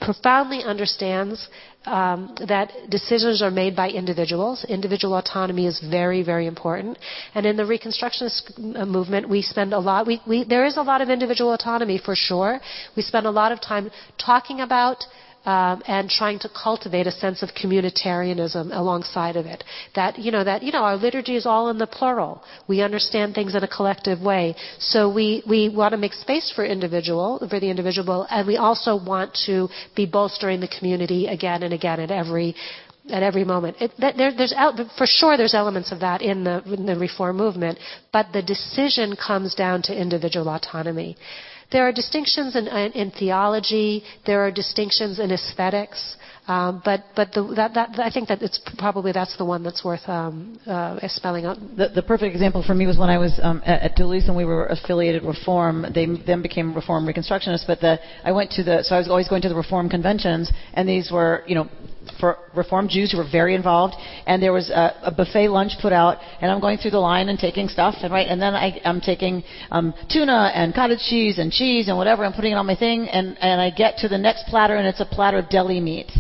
profoundly understands um, that decisions are made by individuals. Individual autonomy is very, very important. And in the Reconstructionist uh, movement, we spend a lot. We, we, there is a lot of individual autonomy for sure. We spend a lot of time talking about um, and trying to cultivate a sense of communitarianism alongside of it. That you know that you know our liturgy is all in the plural. We understand things in a collective way. So we we want to make space for individual for the individual, and we also want to be bolstering the community again and again at every at every moment. It, there, there's for sure there's elements of that in the, in the reform movement, but the decision comes down to individual autonomy. There are distinctions in, in, in theology. There are distinctions in aesthetics. Um, but but the, that, that, I think that it's probably that's the one that's worth um, uh, spelling out. The, the, perfect example for me was when I was um, at, at, Duluth and we were affiliated Reform. They then became Reform Reconstructionists. But the, I went to the so I was always going to the Reform conventions, and these were you know for Reform Jews who were very involved, and there was a, a, buffet lunch put out, and I'm going through the line and taking stuff, and right, and then I, I'm taking um, tuna and cottage cheese and cheese and whatever, I'm putting it on my thing, and and I get to the next platter, and it's a platter of deli meat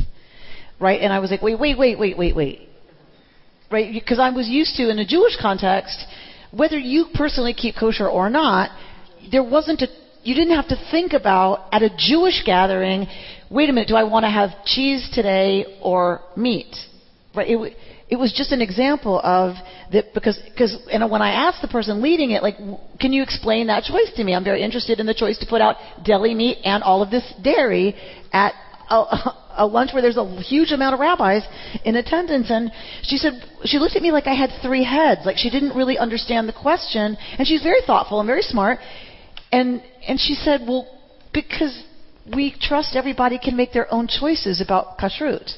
right? And I was like, wait, wait, wait, wait, wait, wait, right? Because I was used to in a Jewish context, whether you personally keep kosher or not, there wasn't a you didn't have to think about at a Jewish gathering, wait a minute, do I want to have cheese today or meat? Right? It, it was just an example of that because because and when I asked the person leading it, like, can you explain that choice to me? I'm very interested in the choice to put out deli meat and all of this dairy at a, a lunch where there's a huge amount of rabbis in attendance and she said she looked at me like I had three heads like she didn't really understand the question and she's very thoughtful and very smart and and she said well because we trust everybody can make their own choices about kashrut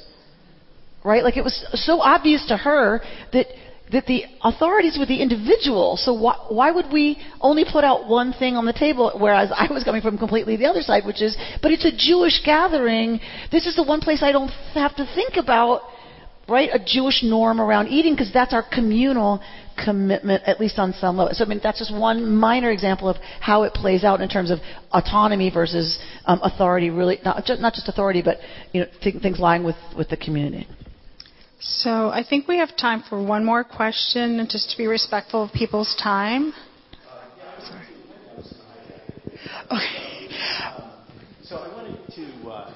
right? Like it was so obvious to her that that the authorities were the individual. So why, why would we only put out one thing on the table? Whereas I was coming from completely the other side, which is, but it's a Jewish gathering. This is the one place I don't have to think about, right, a Jewish norm around eating because that's our communal commitment, at least on some level. So I mean, that's just one minor example of how it plays out in terms of autonomy versus um, authority. Really, not just, not just authority, but you know, th- things lying with with the community. So I think we have time for one more question, just to be respectful of people's time. Sorry. Okay. So I wanted to uh,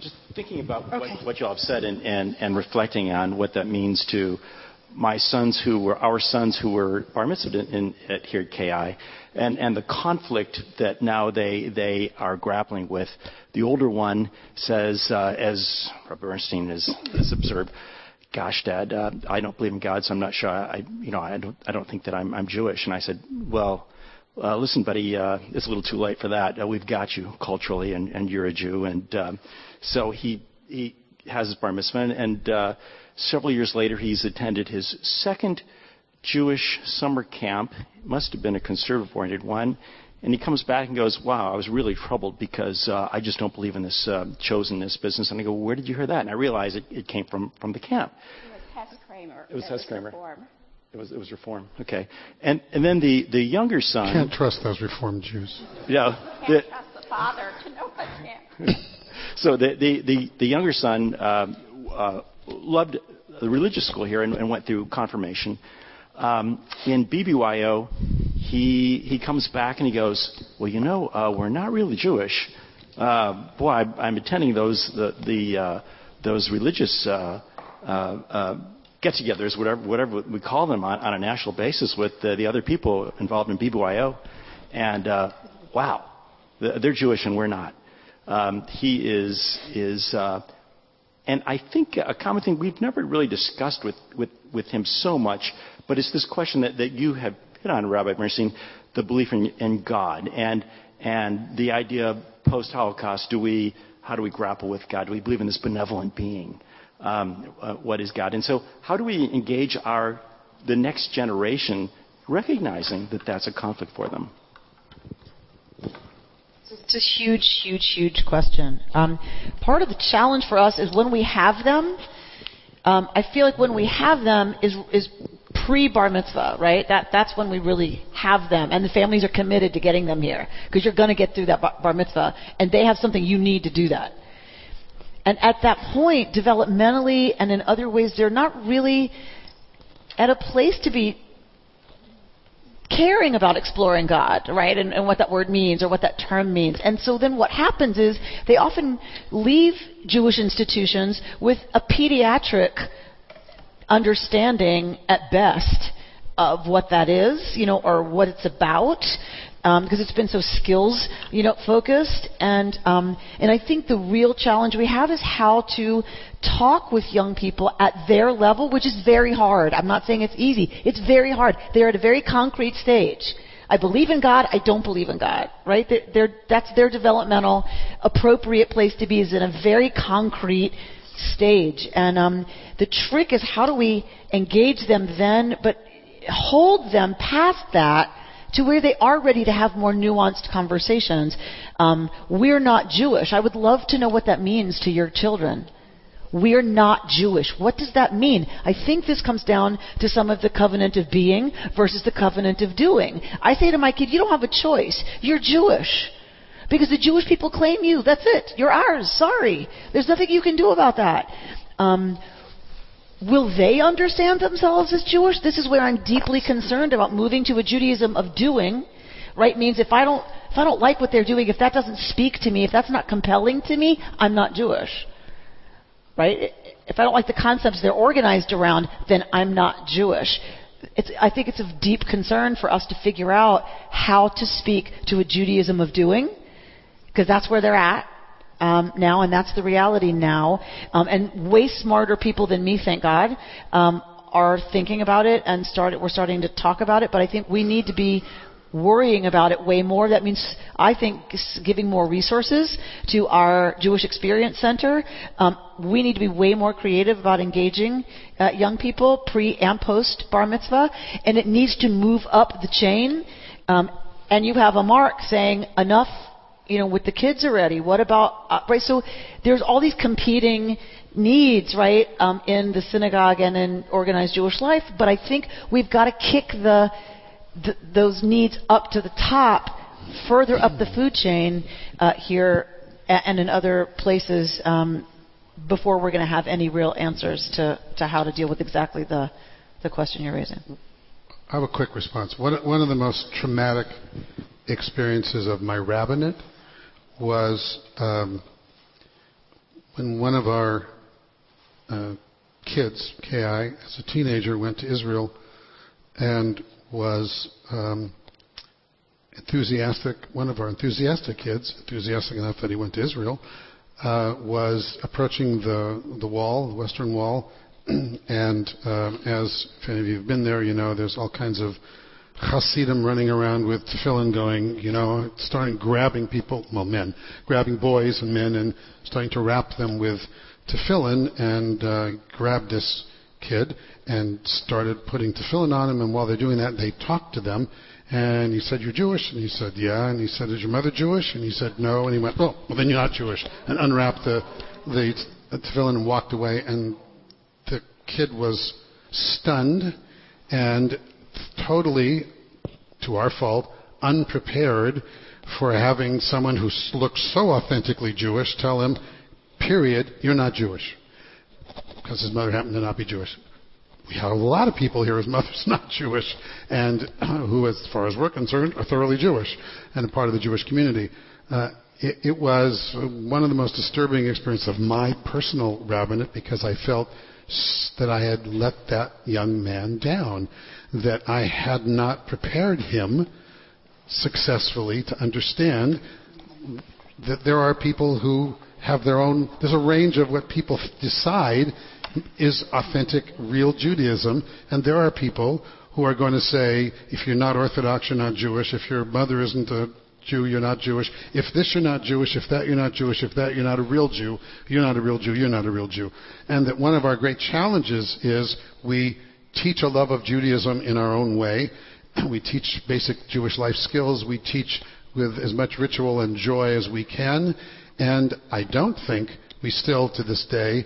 just thinking about okay. what, what you all have said and, and, and reflecting on what that means to my sons who were our sons who were bar mitzvah in, at, here at KI, and, and the conflict that now they they are grappling with. The older one says, uh, as Rob Bernstein has, has observed, gosh, Dad, uh, I don't believe in God, so I'm not sure. I, you know, I don't, I don't think that I'm, I'm Jewish. And I said, well, uh, listen, buddy, uh, it's a little too late for that. Uh, we've got you culturally, and, and you're a Jew. And um, so he, he has his bar mitzvah, and uh, several years later, he's attended his second Jewish summer camp. It must have been a conservative-oriented one. And he comes back and goes, "Wow, I was really troubled because uh, I just don't believe in this uh, chosenness business." And I go, well, "Where did you hear that?" And I realize it, it came from from the camp. It was Hess Kramer. It was Hess Kramer. Reform. It was it was reform. Okay, and and then the the younger son. Can't trust those reform Jews. Yeah. Can't the, trust the father to know what can. so the the the, the younger son uh, uh, loved the religious school here and, and went through confirmation. Um, in BBYO, he he comes back and he goes, well, you know, uh, we're not really Jewish. Uh, boy, I, I'm attending those the the uh, those religious uh, uh, uh, get-togethers, whatever whatever we call them, on, on a national basis with the other people involved in BBYO, and wow, they're Jewish and we're not. Um, he is is and I think a common thing we've never really discussed with, with, with him so much, but it's this question that, that you have hit on, Rabbi Bernstein, the belief in, in God and, and the idea of post Holocaust, do we, how do we grapple with God? Do we believe in this benevolent being? Um, uh, what is God? And so, how do we engage our the next generation, recognizing that that's a conflict for them? It's a huge, huge, huge question. Um, part of the challenge for us is when we have them. Um, I feel like when we have them is is pre bar mitzvah, right? That that's when we really have them, and the families are committed to getting them here because you're going to get through that bar mitzvah, and they have something you need to do that. And at that point, developmentally and in other ways, they're not really at a place to be caring about exploring God, right, and, and, what that word means or what that term means. And so then what happens is they often leave Jewish institutions with a pediatric understanding at best of what that is, you know, or what it's about, um, because it's been so skills, you know, focused. And um, and I think the real challenge we have is how to talk with young people at their level, which is very hard. I'm not saying it's easy. It's very hard. They're at a very concrete stage. I believe in God. I don't believe in God. Right? They're, they're, that's their developmental appropriate place to be. Is in a very concrete stage. And um, the trick is how do we engage them then, but hold them past that to where they are ready to have more nuanced conversations. Um, we're not Jewish. I would love to know what that means to your children. We're not Jewish. What does that mean? I think this comes down to some of the covenant of being versus the covenant of doing. I say to my kid, you don't have a choice. You're Jewish. Because the Jewish people claim you. That's it. You're ours. Sorry. There's nothing you can do about that. Um, will they understand themselves as Jewish? This is where I'm deeply concerned about moving to a Judaism of doing. Right means if I don't if I don't like what they're doing, if that doesn't speak to me, if that's not compelling to me, I'm not Jewish. Right? If I don't like the concepts they're organized around, then I'm not Jewish. It's, I think it's of deep concern for us to figure out how to speak to a Judaism of doing because that's where they're at um, now, and that's the reality now. Um, and way smarter people than me, thank God, um, are thinking about it and started. We're starting to talk about it. But I think we need to be worrying about it way more. That means, I think, giving more resources to our Jewish Experience Center. Um, we need to be way more creative about engaging uh, young people pre and post bar mitzvah, and it needs to move up the chain. Um, and you have a mark saying enough you know, with the kids already? What about, uh, right? So there's all these competing needs, right, um, in the synagogue and in organized Jewish life. But I think we've got to kick the, the those needs up to the top, further up the food chain uh, here and in other places um, before we're going to have any real answers to, to how to deal with exactly the, the question you're raising. I have a quick response. One, one of the most traumatic experiences of my rabbinate was um, when one of our uh, kids, KI, as a teenager, went to Israel and was um, enthusiastic. One of our enthusiastic kids, enthusiastic enough that he went to Israel, uh, was approaching the the wall, the Western Wall, and um, as if any of you have been there, you know there's all kinds of Hasidim running around with tefillin going, you know, starting grabbing people, well, men, grabbing boys and men and starting to wrap them with tefillin and uh, grabbed this kid and started putting tefillin on him. And while they're doing that, they talked to them. And he said, You're Jewish? And he said, Yeah. And he said, Is your mother Jewish? And he said, No. And he went, Oh, well, then you're not Jewish. And unwrapped the, the tefillin and walked away. And the kid was stunned and totally, to our fault, unprepared for having someone who looks so authentically Jewish tell him, period, you're not Jewish. Because his mother happened to not be Jewish. We have a lot of people here whose mother's not Jewish and who, as far as we're concerned, are thoroughly Jewish and a part of the Jewish community. Uh, it, it was one of the most disturbing experiences of my personal rabbinate because I felt that I had let that young man down that I had not prepared him successfully to understand that there are people who have their own. There's a range of what people decide is authentic, real Judaism, and there are people who are going to say, if you're not Orthodox, you're not Jewish. If your mother isn't a Jew, you're not Jewish. If this, you're not Jewish. If that, you're not Jewish. If that, you're not a real Jew. You're not a real Jew. You're not a real Jew. And that one of our great challenges is we teach a love of Judaism in our own way. We teach basic Jewish life skills. We teach with as much ritual and joy as we can. And I don't think we still, to this day,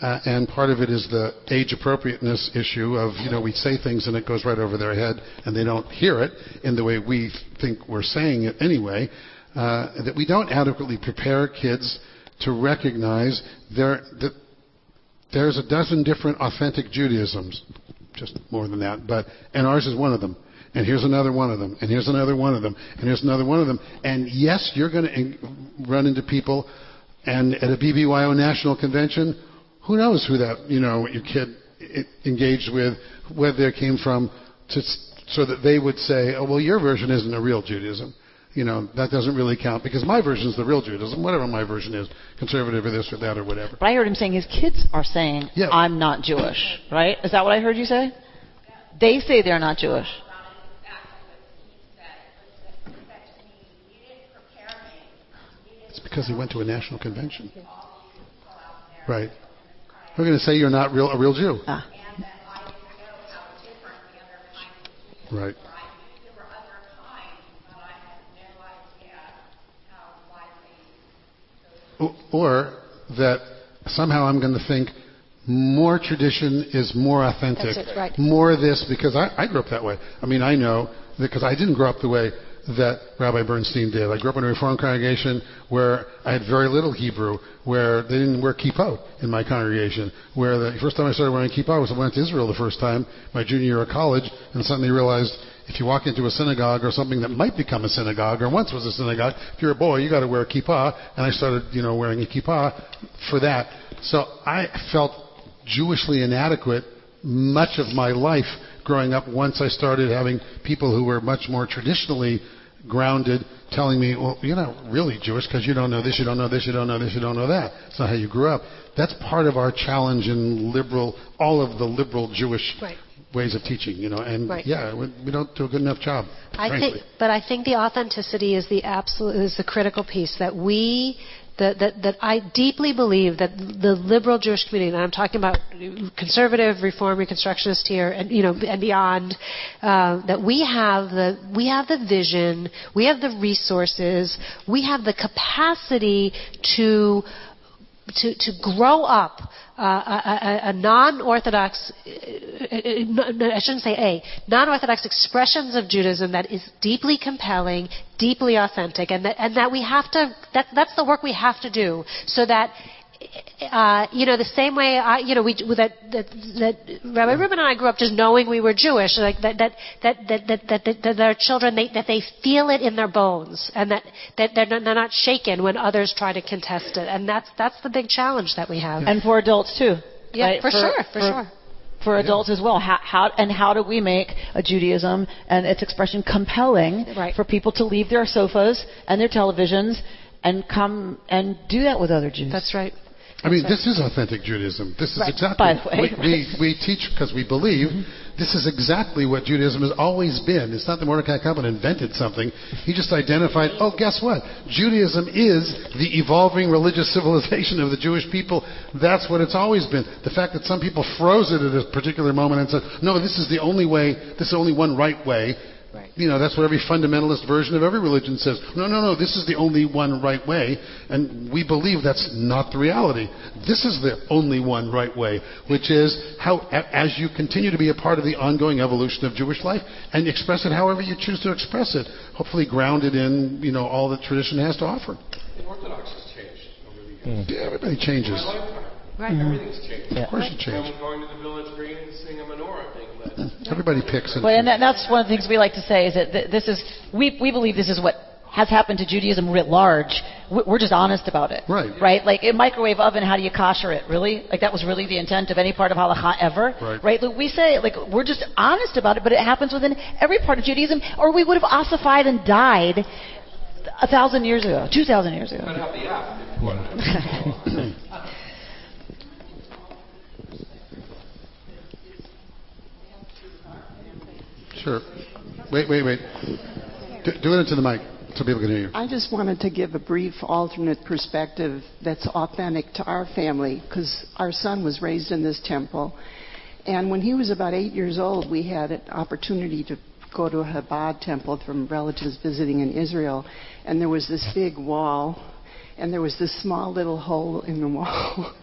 uh, and part of it is the age appropriateness issue of, you know, we say things and it goes right over their head and they don't hear it in the way we think we're saying it anyway. Uh, that we don't adequately prepare kids to recognize there, that there's a dozen different authentic Judaisms, just more than that, but, and ours is one of them. And here's another one of them. And here's another one of them. And here's another one of them. And yes, you're going to run into people and at a BBYO national convention who knows who that you know your kid engaged with, where they came from, to, so that they would say, "Oh, well, your version isn't a real Judaism." You know that doesn't really count because my version is the real Judaism, whatever my version is, conservative or this or that or whatever. But I heard him saying his kids are saying, yeah. "I'm not Jewish," right? Is that what I heard you say? They say they're not Jewish. It's because he went to a national convention. Right. We're going to say you're not real, a real Jew. Ah. Right. Or that somehow I'm going to think more tradition is more authentic. It, right. More this, because I, I grew up that way. I mean, I know, because I didn't grow up the way that Rabbi Bernstein did. I grew up in a Reformed congregation where I had very little Hebrew, where they didn't wear kippot in my congregation, where the first time I started wearing kippot was I went to Israel the first time, my junior year of college, and suddenly realized if you walk into a synagogue or something that might become a synagogue or once was a synagogue, if you're a boy, you got to wear a kippah, and I started, you know, wearing a kippah for that. So I felt Jewishly inadequate much of my life growing up once I started having people who were much more traditionally grounded, telling me, well, you're not really Jewish because you don't know this, you don't know this, you don't know this, you don't know that. It's not how you grew up. That's part of our challenge in liberal, all of the liberal Jewish right. ways of teaching, you know. And right. yeah, we, we, don't do a good enough job. I frankly. think, but I think the authenticity is the absolute is the critical piece that we that, that, that I deeply believe that the liberal Jewish community, and I'm talking about conservative, reform, reconstructionist here, and you know, and beyond, uh, that we have the we have the vision, we have the resources, we have the capacity to to, to grow up uh, a, a, non-orthodox, uh, uh, I shouldn't say a, non-orthodox expressions of Judaism that is deeply compelling, deeply authentic, and that, and that we have to, that, that's the work we have to do so that uh, you know, the same way I, you know, we that that, that Rabbi Rubin and I grew up just knowing we were Jewish, like that that that that that, that, that, that our children they, that they feel it in their bones, and that that they're not, they're not shaken when others try to contest it, and that's that's the big challenge that we have. And for adults too. Yeah, right? for, for, sure, for, for sure for adults yeah. as well. How, how, and how do we make a Judaism and its expression compelling right. for people to leave their sofas and their televisions and come and do that with other Jews? That's right. I mean, this is authentic Judaism. This is right. exactly By the way, we, we, we teach because we believe mm-hmm. this is exactly what Judaism has always been. It's not that Mordecai Kaplan invented something. He just identified, oh, guess what? Judaism is the evolving religious civilization of the Jewish people. That's what it's always been. The fact that some people froze it at a particular moment and said, no, this is the only way, this is only one right way, Right. You know, that's what every fundamentalist version of every religion says. No, no, no, this is the only one right way. And we believe that's not the reality. This is the only one right way, which is how, as you continue to be a part of the ongoing evolution of Jewish life and express it however you choose to express it, hopefully grounded in, you know, all that tradition has to offer. The Orthodox has changed over the years. Mm. Yeah, everybody changes. Right. Mm-hmm. Everything's changed. Yeah. Of course it changed. I'm going to the village green and seeing a menorah being lit. Everybody picks it. Well, and that, that's one of the things we like to say is that this is we we believe this is what has happened to Judaism writ large. We're just honest about it. Right. Right? Like a microwave oven, how do you kosher it? Really? Like that was really the intent of any part of halacha ever. Right. right? Like we say, like we're just honest about it, but it happens within every part of Judaism, or we would have ossified and died a thousand years ago, two thousand years ago. Sure. Wait, wait, wait. Do, do it into the mic so people can hear you. I just wanted to give a brief alternate perspective that's authentic to our family because our son was raised in this temple. And when he was about eight years old, we had an opportunity to go to a Chabad temple from relatives visiting in Israel. And there was this big wall, and there was this small little hole in the wall.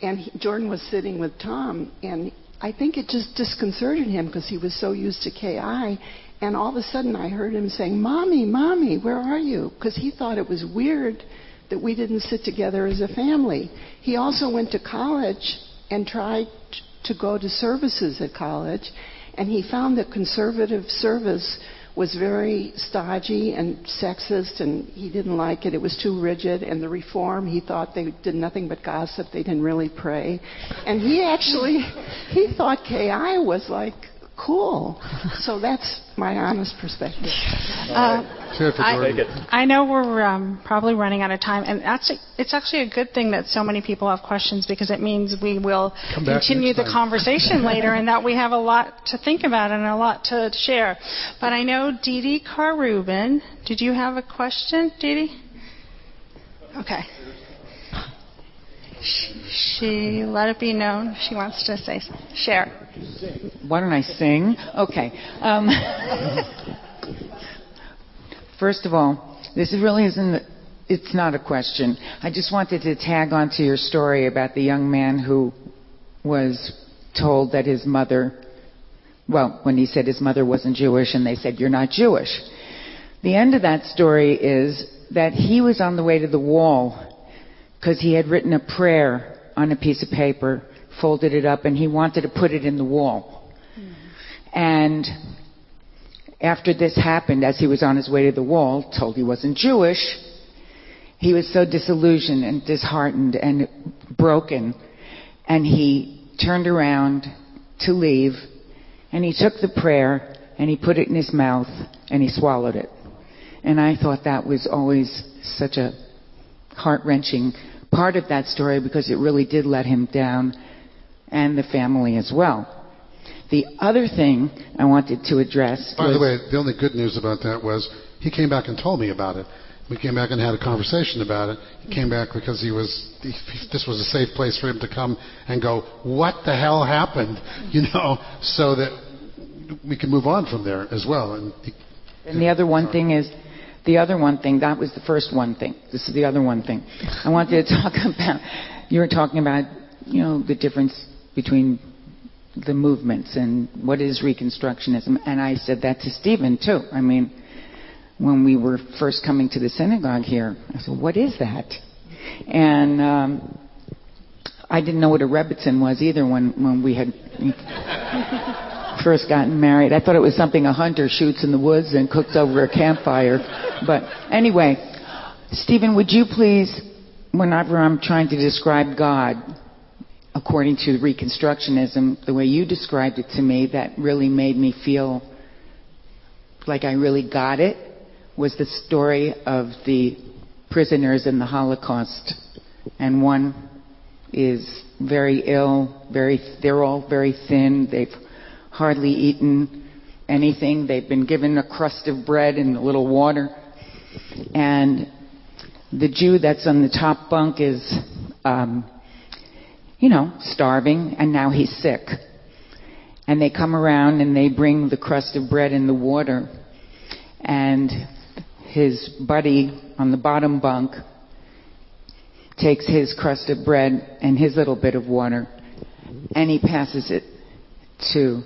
and he, Jordan was sitting with Tom, and I think it just disconcerted him because he was so used to KI. And all of a sudden, I heard him saying, Mommy, Mommy, where are you? Because he thought it was weird that we didn't sit together as a family. He also went to college and tried to go to services at college, and he found that conservative service was very stodgy and sexist, and he didn't like it. It was too rigid. And the reform, he thought they did nothing but gossip. They didn't really pray. And he actually, he thought KI was like cool. So that's my honest perspective. Uh, I, I, know we're um, probably running out of time, and that's a, it's actually a good thing that so many people have questions because it means we will Come continue the conversation later, and that we have a lot to think about and a lot to share. But I know Dee Dee Carrubin. Did you have a question, Dee Dee? Okay she let it be known she wants to say share. Why don't I sing? Okay. Um, first of all, this really isn't. It's not a question. I just wanted to tag onto your story about the young man who was told that his mother. Well, when he said his mother wasn't Jewish, and they said you're not Jewish. The end of that story is that he was on the way to the wall because he had written a prayer on a piece of paper, folded it up, and he wanted to put it in the wall. Mm-hmm. And after this happened, as he was on his way to the wall, told he wasn't Jewish, he was so disillusioned and disheartened and broken, and he turned around to leave, and he took the prayer and he put it in his mouth and he swallowed it. And I thought that was always such a heart wrenching part of that story because it really did let him down and the family as well. The other thing I wanted to address. By the way, the only good news about that was he came back and told me about it. We came back and had a conversation about it. He came back because he was. He, this was a safe place for him to come and go. What the hell happened? You know, so that we can move on from there as well. And, he, and the other one thing is the other one thing, that was the first one thing. This is the other one thing. I wanted to talk about, you were talking about, you know, the difference between the movements and what is Reconstructionism. And I said that to Stephen, too. I mean, when we were first coming to the synagogue here, I said, what is that? And um, I didn't know what a Rebbitzin was either when, when we had first gotten married. I thought it was something a hunter shoots in the woods and cooks over a campfire. But anyway, Stephen, would you please, whenever I'm trying to describe God, according to Reconstructionism, the way you described it to me, that really made me feel like I really got it, was the story of the prisoners in the Holocaust. And one is very ill, very, they're all very thin, they've hardly eaten anything. They've been given a crust of bread and a little water. And the Jew that's on the top bunk is, um, you know, starving, and now he's sick. And they come around and they bring the crust of bread and the water. And his buddy on the bottom bunk takes his crust of bread and his little bit of water and he passes it to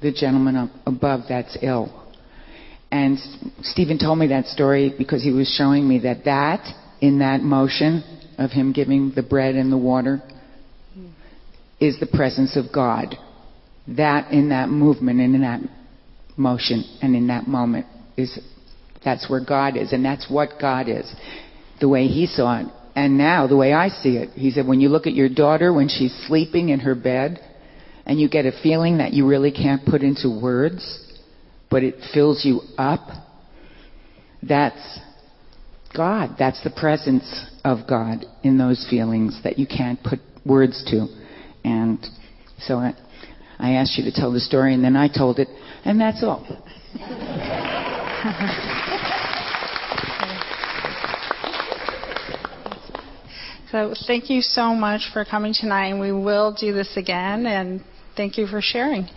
the gentleman up above that's ill. And Stephen told me that story because he was showing me that that, in that motion of him giving the bread and the water, is the presence of God. That in that movement and in that motion and in that moment is that's where God is and that's what God is. The way he saw it. And now the way I see it, he said when you look at your daughter when she's sleeping in her bed and you get a feeling that you really can't put into words, but it fills you up, that's God. That's the presence of God in those feelings that you can't put words to. And so I, I asked you to tell the story, and then I told it, and that's all. so thank you so much for coming tonight, and we will do this again. And Thank you for sharing.